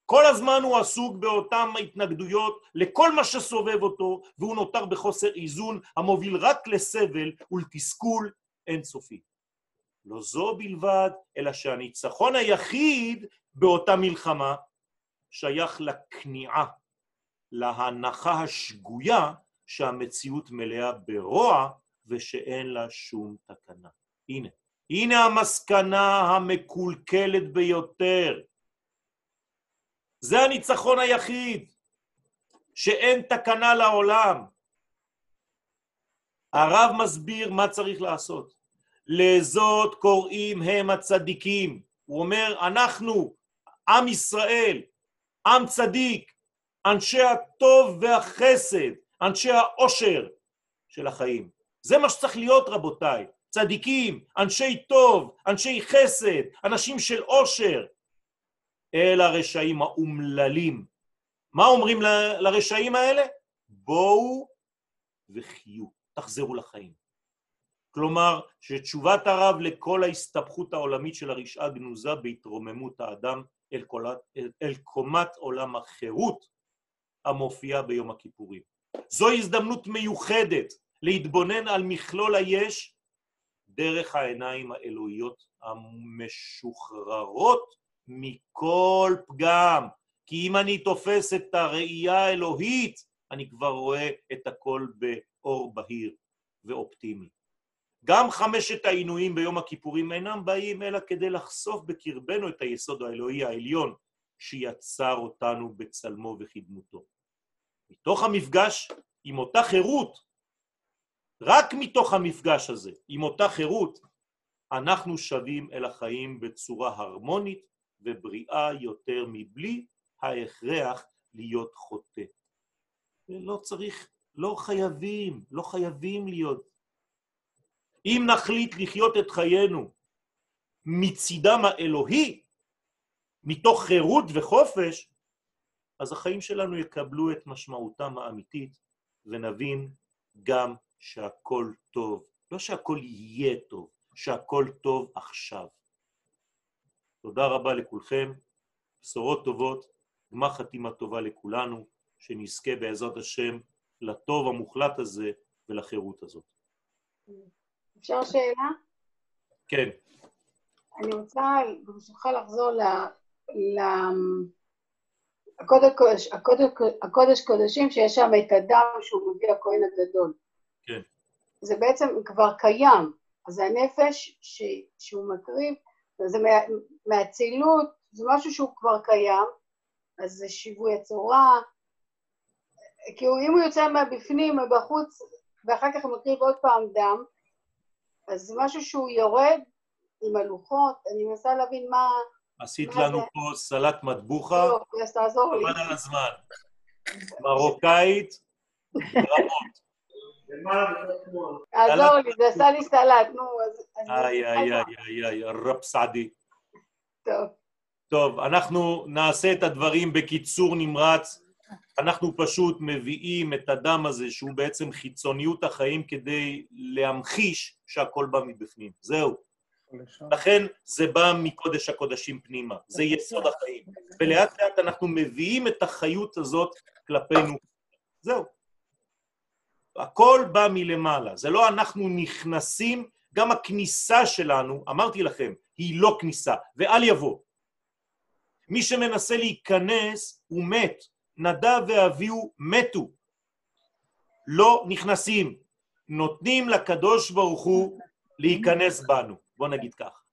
כל הזמן הוא עסוק באותן התנגדויות לכל מה שסובב אותו, והוא נותר בחוסר איזון המוביל רק לסבל ולתסכול אינסופי. לא זו בלבד, אלא שהניצחון היחיד באותה מלחמה שייך לכניעה, להנחה השגויה שהמציאות מלאה ברוע ושאין לה שום תקנה. הנה, הנה המסקנה המקולקלת ביותר. זה הניצחון היחיד, שאין תקנה לעולם. הרב מסביר מה צריך לעשות. לזאת קוראים הם הצדיקים. הוא אומר, אנחנו, עם ישראל, עם צדיק, אנשי הטוב והחסד, אנשי העושר של החיים. זה מה שצריך להיות, רבותיי. צדיקים, אנשי טוב, אנשי חסד, אנשים של עושר. אל הרשעים האומללים. מה אומרים ל- לרשעים האלה? בואו וחיו, תחזרו לחיים. כלומר, שתשובת הרב לכל ההסתבכות העולמית של הרשעה גנוזה בהתרוממות האדם אל, קולת, אל, אל קומת עולם החירות המופיעה ביום הכיפורים. זו הזדמנות מיוחדת להתבונן על מכלול היש דרך העיניים האלוהיות המשוחררות מכל פגם. כי אם אני תופס את הראייה האלוהית, אני כבר רואה את הכל באור בהיר ואופטימי. גם חמשת העינויים ביום הכיפורים אינם באים אלא כדי לחשוף בקרבנו את היסוד האלוהי העליון שיצר אותנו בצלמו וכדמותו. מתוך המפגש עם אותה חירות, רק מתוך המפגש הזה, עם אותה חירות, אנחנו שווים אל החיים בצורה הרמונית ובריאה יותר מבלי ההכרח להיות חוטא. לא צריך, לא חייבים, לא חייבים להיות. אם נחליט לחיות את חיינו מצידם האלוהי, מתוך חירות וחופש, אז החיים שלנו יקבלו את משמעותם האמיתית ונבין גם שהכל טוב. לא שהכל יהיה טוב, שהכל טוב עכשיו. תודה רבה לכולכם, בשורות טובות, גמר חתימה טובה לכולנו, שנזכה בעזרת השם לטוב המוחלט הזה ולחירות הזאת. אפשר שאלה? כן. אני רוצה ברשותך לחזור ל... ל... הקודש, קודש, הקודש, הקודש קודשים שיש שם את הדם שהוא מביא הכהן הגדול. כן. זה בעצם כבר קיים, אז הנפש ש, שהוא מקריב, זה מה, מהצילות, זה משהו שהוא כבר קיים, אז זה שיווי הצורה, כי אם הוא יוצא מהבפנים, מבחוץ, ואחר כך הוא מקריב עוד פעם דם, אז זה משהו שהוא יורד עם הלוחות, אני מנסה להבין מה... עשית מה לנו זה? פה סלט מטבוחה, לא, אז תעזור לי. חבל על הזמן. מרוקאית, רמות. תעזור לי, זה עשה לי סלט, נו, אז... איי, איי, איי, איי, רב סעדי. טוב, טוב, אנחנו נעשה את הדברים בקיצור נמרץ. אנחנו פשוט מביאים את הדם הזה, שהוא בעצם חיצוניות החיים, כדי להמחיש שהכל בא מבפנים. זהו. לכן זה בא מקודש הקודשים פנימה, זה יסוד החיים. ולאט לאט אנחנו מביאים את החיות הזאת כלפינו. זהו. הכל בא מלמעלה, זה לא אנחנו נכנסים, גם הכניסה שלנו, אמרתי לכם, היא לא כניסה, ואל יבוא. מי שמנסה להיכנס הוא מת, נדב ואביהו מתו. לא נכנסים, נותנים לקדוש ברוך הוא להיכנס בנו, בוא נגיד כך.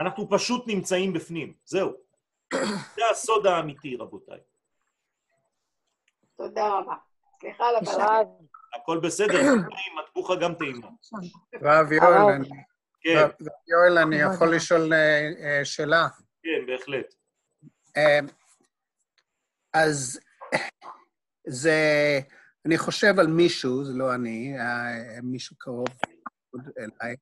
אנחנו פשוט נמצאים בפנים, זהו. זה הסוד האמיתי, רבותיי. תודה רבה. סליחה על. הרב, הכל בסדר, מטבוחה גם טעימה. רב יואל, כן, יואל, אני יכול לשאול אה, אה, שאלה? כן, בהחלט. אז זה, אני חושב על מישהו, זה לא אני, אה, מישהו קרוב אליי,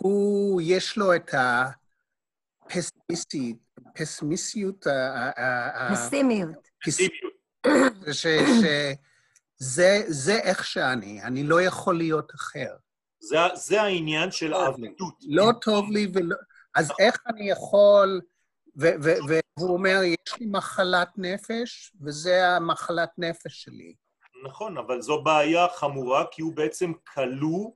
והוא, יש לו את הפסימיסטיות, פסימיסטיות, פסימיות. שזה זה איך שאני, אני לא יכול להיות אחר. זה, זה העניין של טוב לי. עבדות. לא טוב לי ולא... אז איך אני יכול... והוא אומר, יש לי מחלת נפש, וזה המחלת נפש שלי. נכון, אבל זו בעיה חמורה, כי הוא בעצם כלוא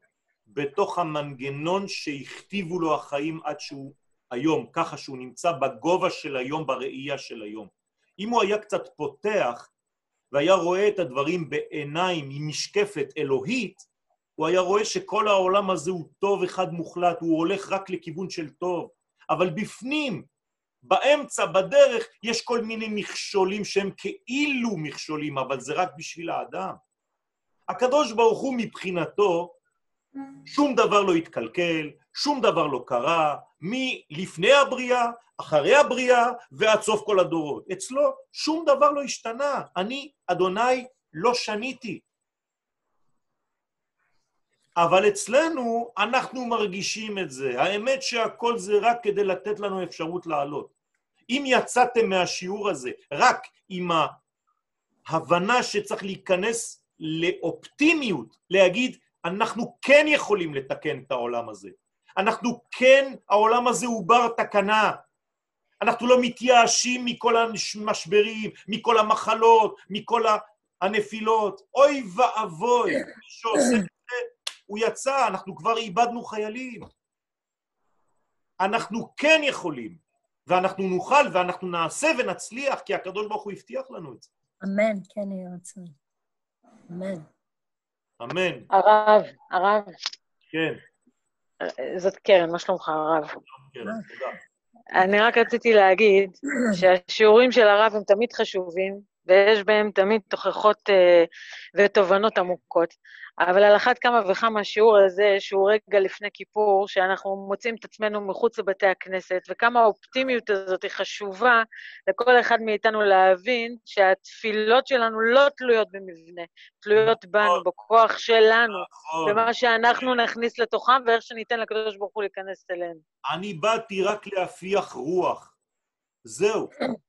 בתוך המנגנון שהכתיבו לו החיים עד שהוא היום, ככה שהוא נמצא בגובה של היום, בראייה של היום. אם הוא היה קצת פותח והיה רואה את הדברים בעיניים עם משקפת אלוהית, הוא היה רואה שכל העולם הזה הוא טוב אחד מוחלט, הוא הולך רק לכיוון של טוב. אבל בפנים, באמצע, בדרך, יש כל מיני מכשולים שהם כאילו מכשולים, אבל זה רק בשביל האדם. הקדוש ברוך הוא מבחינתו, שום דבר לא התקלקל, שום דבר לא קרה, מלפני הבריאה, אחרי הבריאה ועד סוף כל הדורות. אצלו שום דבר לא השתנה. אני, אדוני, לא שניתי. אבל אצלנו אנחנו מרגישים את זה. האמת שהכל זה רק כדי לתת לנו אפשרות לעלות. אם יצאתם מהשיעור הזה רק עם ההבנה שצריך להיכנס לאופטימיות, להגיד, אנחנו כן יכולים לתקן את העולם הזה. אנחנו כן, העולם הזה הוא בר תקנה. אנחנו לא מתייאשים מכל המשברים, מכל המחלות, מכל הנפילות. אוי ואבוי, מי שעושה הוא יצא, אנחנו כבר איבדנו חיילים. אנחנו כן יכולים, ואנחנו נוכל ואנחנו נעשה ונצליח, כי הקדוש ברוך הוא הבטיח לנו את זה. אמן, כן יהיה רצון. אמן. אמן. הרב, הרב, כן, זאת קרן, מה שלומך, הרב? כן, תודה. אני רק רציתי להגיד שהשיעורים של הרב הם תמיד חשובים, ויש בהם תמיד תוכחות אה, ותובנות עמוקות. אבל על אחת כמה וכמה השיעור הזה, שהוא רגע לפני כיפור, שאנחנו מוצאים את עצמנו מחוץ לבתי הכנסת, וכמה האופטימיות הזאת היא חשובה לכל אחד מאיתנו להבין שהתפילות שלנו לא תלויות במבנה, תלויות בנו, בכוח שלנו, נכון. במה שאנחנו נכניס לתוכם ואיך שניתן לקדוש ברוך הוא להיכנס אלינו. אני באתי רק להפיח רוח. זהו.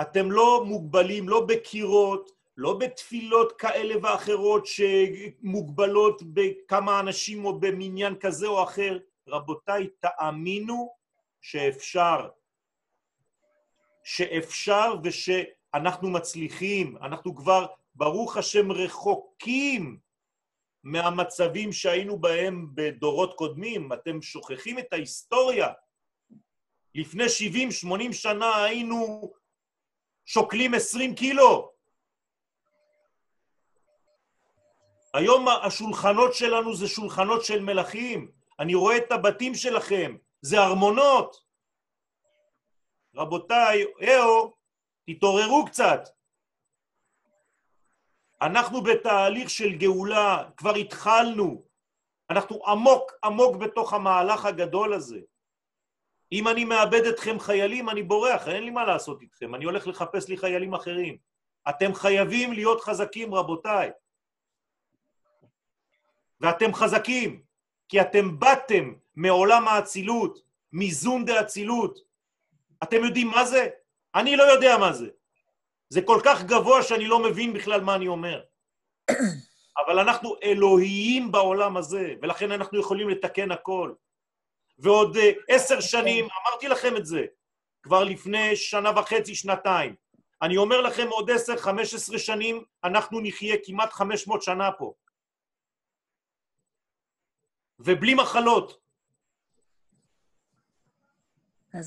אתם לא מוגבלים, לא בקירות, לא בתפילות כאלה ואחרות שמוגבלות בכמה אנשים או במניין כזה או אחר. רבותיי, תאמינו שאפשר. שאפשר ושאנחנו מצליחים. אנחנו כבר, ברוך השם, רחוקים מהמצבים שהיינו בהם בדורות קודמים. אתם שוכחים את ההיסטוריה. לפני 70-80 שנה היינו שוקלים 20 קילו. היום השולחנות שלנו זה שולחנות של מלכים. אני רואה את הבתים שלכם, זה ארמונות. רבותיי, אהו, תתעוררו קצת. אנחנו בתהליך של גאולה, כבר התחלנו. אנחנו עמוק עמוק בתוך המהלך הגדול הזה. אם אני מאבד אתכם חיילים, אני בורח, אין לי מה לעשות איתכם, אני הולך לחפש לי חיילים אחרים. אתם חייבים להיות חזקים, רבותיי. ואתם חזקים, כי אתם באתם מעולם האצילות, מזון דאצילות. אתם יודעים מה זה? אני לא יודע מה זה. זה כל כך גבוה שאני לא מבין בכלל מה אני אומר. אבל אנחנו אלוהיים בעולם הזה, ולכן אנחנו יכולים לתקן הכל. ועוד אה, עשר שנים, אמרתי לכם את זה, כבר לפני שנה וחצי, שנתיים. אני אומר לכם, עוד עשר, חמש עשרה שנים, אנחנו נחיה כמעט חמש מאות שנה פה. ובלי מחלות.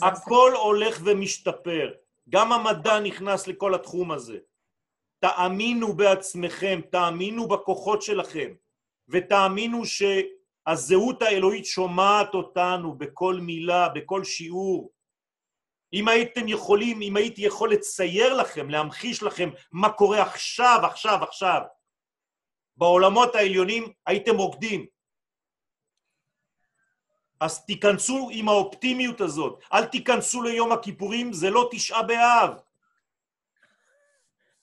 הכל הולך ומשתפר. גם המדע נכנס לכל התחום הזה. תאמינו בעצמכם, תאמינו בכוחות שלכם, ותאמינו שהזהות האלוהית שומעת אותנו בכל מילה, בכל שיעור. אם הייתם יכולים, אם הייתי יכול לצייר לכם, להמחיש לכם מה קורה עכשיו, עכשיו, עכשיו, בעולמות העליונים, הייתם רוקדים. אז תיכנסו עם האופטימיות הזאת. אל תיכנסו ליום הכיפורים, זה לא תשעה באב.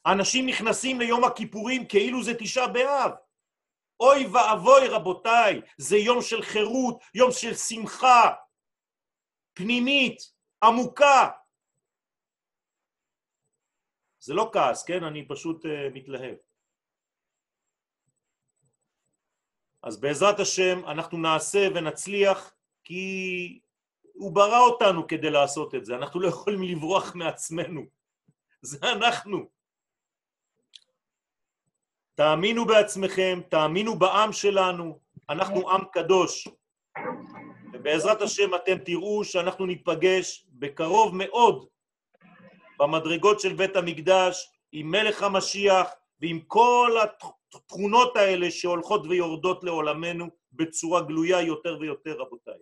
אנשים נכנסים ליום הכיפורים כאילו זה תשעה באב. אוי ואבוי, רבותיי, זה יום של חירות, יום של שמחה פנימית, עמוקה. זה לא כעס, כן? אני פשוט uh, מתלהב. אז בעזרת השם אנחנו נעשה ונצליח, כי הוא ברא אותנו כדי לעשות את זה, אנחנו לא יכולים לברוח מעצמנו, זה אנחנו. תאמינו בעצמכם, תאמינו בעם שלנו, אנחנו עם קדוש. ובעזרת השם אתם תראו שאנחנו ניפגש בקרוב מאוד במדרגות של בית המקדש עם מלך המשיח ועם כל התכונות האלה שהולכות ויורדות לעולמנו בצורה גלויה יותר ויותר, רבותיי.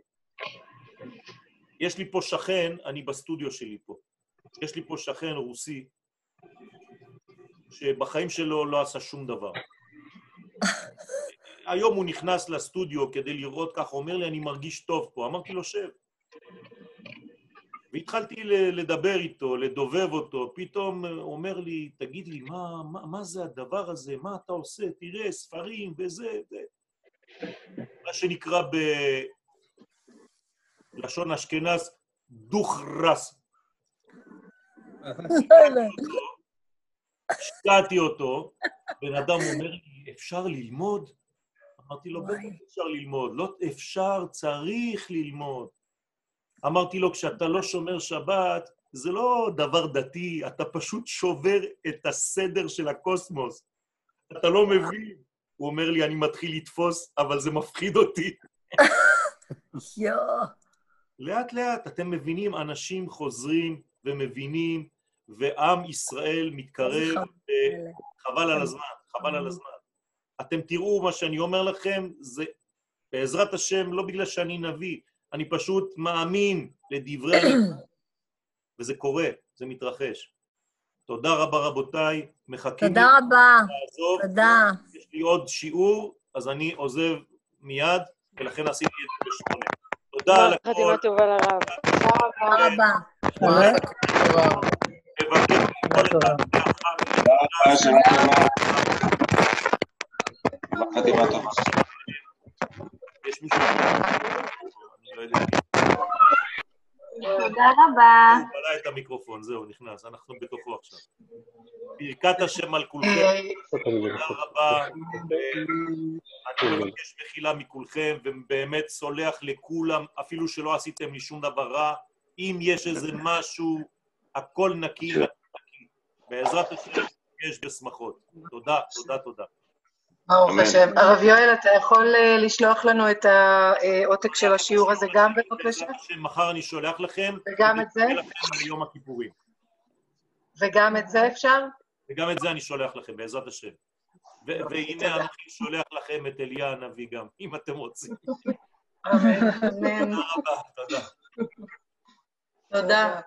יש לי פה שכן, אני בסטודיו שלי פה, יש לי פה שכן רוסי שבחיים שלו לא עשה שום דבר. היום הוא נכנס לסטודיו כדי לראות ככה, אומר לי, אני מרגיש טוב פה. אמרתי לו, שב. והתחלתי לדבר איתו, לדובב אותו, פתאום אומר לי, תגיד לי, מה, מה, מה זה הדבר הזה? מה אתה עושה? תראה, ספרים וזה, זה. מה שנקרא בלשון אשכנז, דוכרס. השקעתי אותו, בן אדם אומר לי, אפשר ללמוד? אמרתי לו, בטח אפשר ללמוד, לא אפשר, צריך ללמוד. אמרתי לו, כשאתה לא שומר שבת, זה לא דבר דתי, אתה פשוט שובר את הסדר של הקוסמוס. אתה לא מבין. הוא אומר לי, אני מתחיל לתפוס, אבל זה מפחיד אותי. לאט לאט, אתם מבינים, אנשים חוזרים ומבינים, ועם ישראל מתקרב, חבל על הזמן, חבל על הזמן. אתם תראו מה שאני אומר לכם, זה בעזרת השם, לא בגלל שאני נביא, אני פשוט מאמין לדברי הנביא, וזה קורה, זה מתרחש. תודה רבה רבותיי, מחכים תודה רבה, לעזוב. תודה. יש לי עוד שיעור, אז אני עוזב מיד, ולכן עשיתי את זה בשמונה. תודה על הכל, חתימה טובה לרב. תודה רבה. מבקש מכל אחד ואחת. חתימה טובה. יש מישהו... אני לא יודע. תודה רבה. הוא בלע את המיקרופון, זהו, נכנס, אנחנו בתוכו עכשיו. ברכת השם על כולכם, תודה רבה. אני מבקש מחילה מכולכם, ובאמת סולח לכולם, אפילו שלא עשיתם לי שום דבר רע. אם יש איזה משהו, הכל נקי, נקי. בעזרת השם, יש בשמחות. תודה, תודה, תודה. ברוך. השם. הרב יואל, אתה יכול אה, לשלוח לנו את העותק של השיעור הזה גם בבקשה? בעזרת השם, מחר אני שולח לכם, וגם את זה? אני ביום הכיפורים. וגם את זה אפשר? וגם את זה אני שולח לכם, בעזרת השם. והנה אנוכי שולח לכם את אליה הנביא גם, אם אתם רוצים. אמן. תודה רבה, תודה. תודה.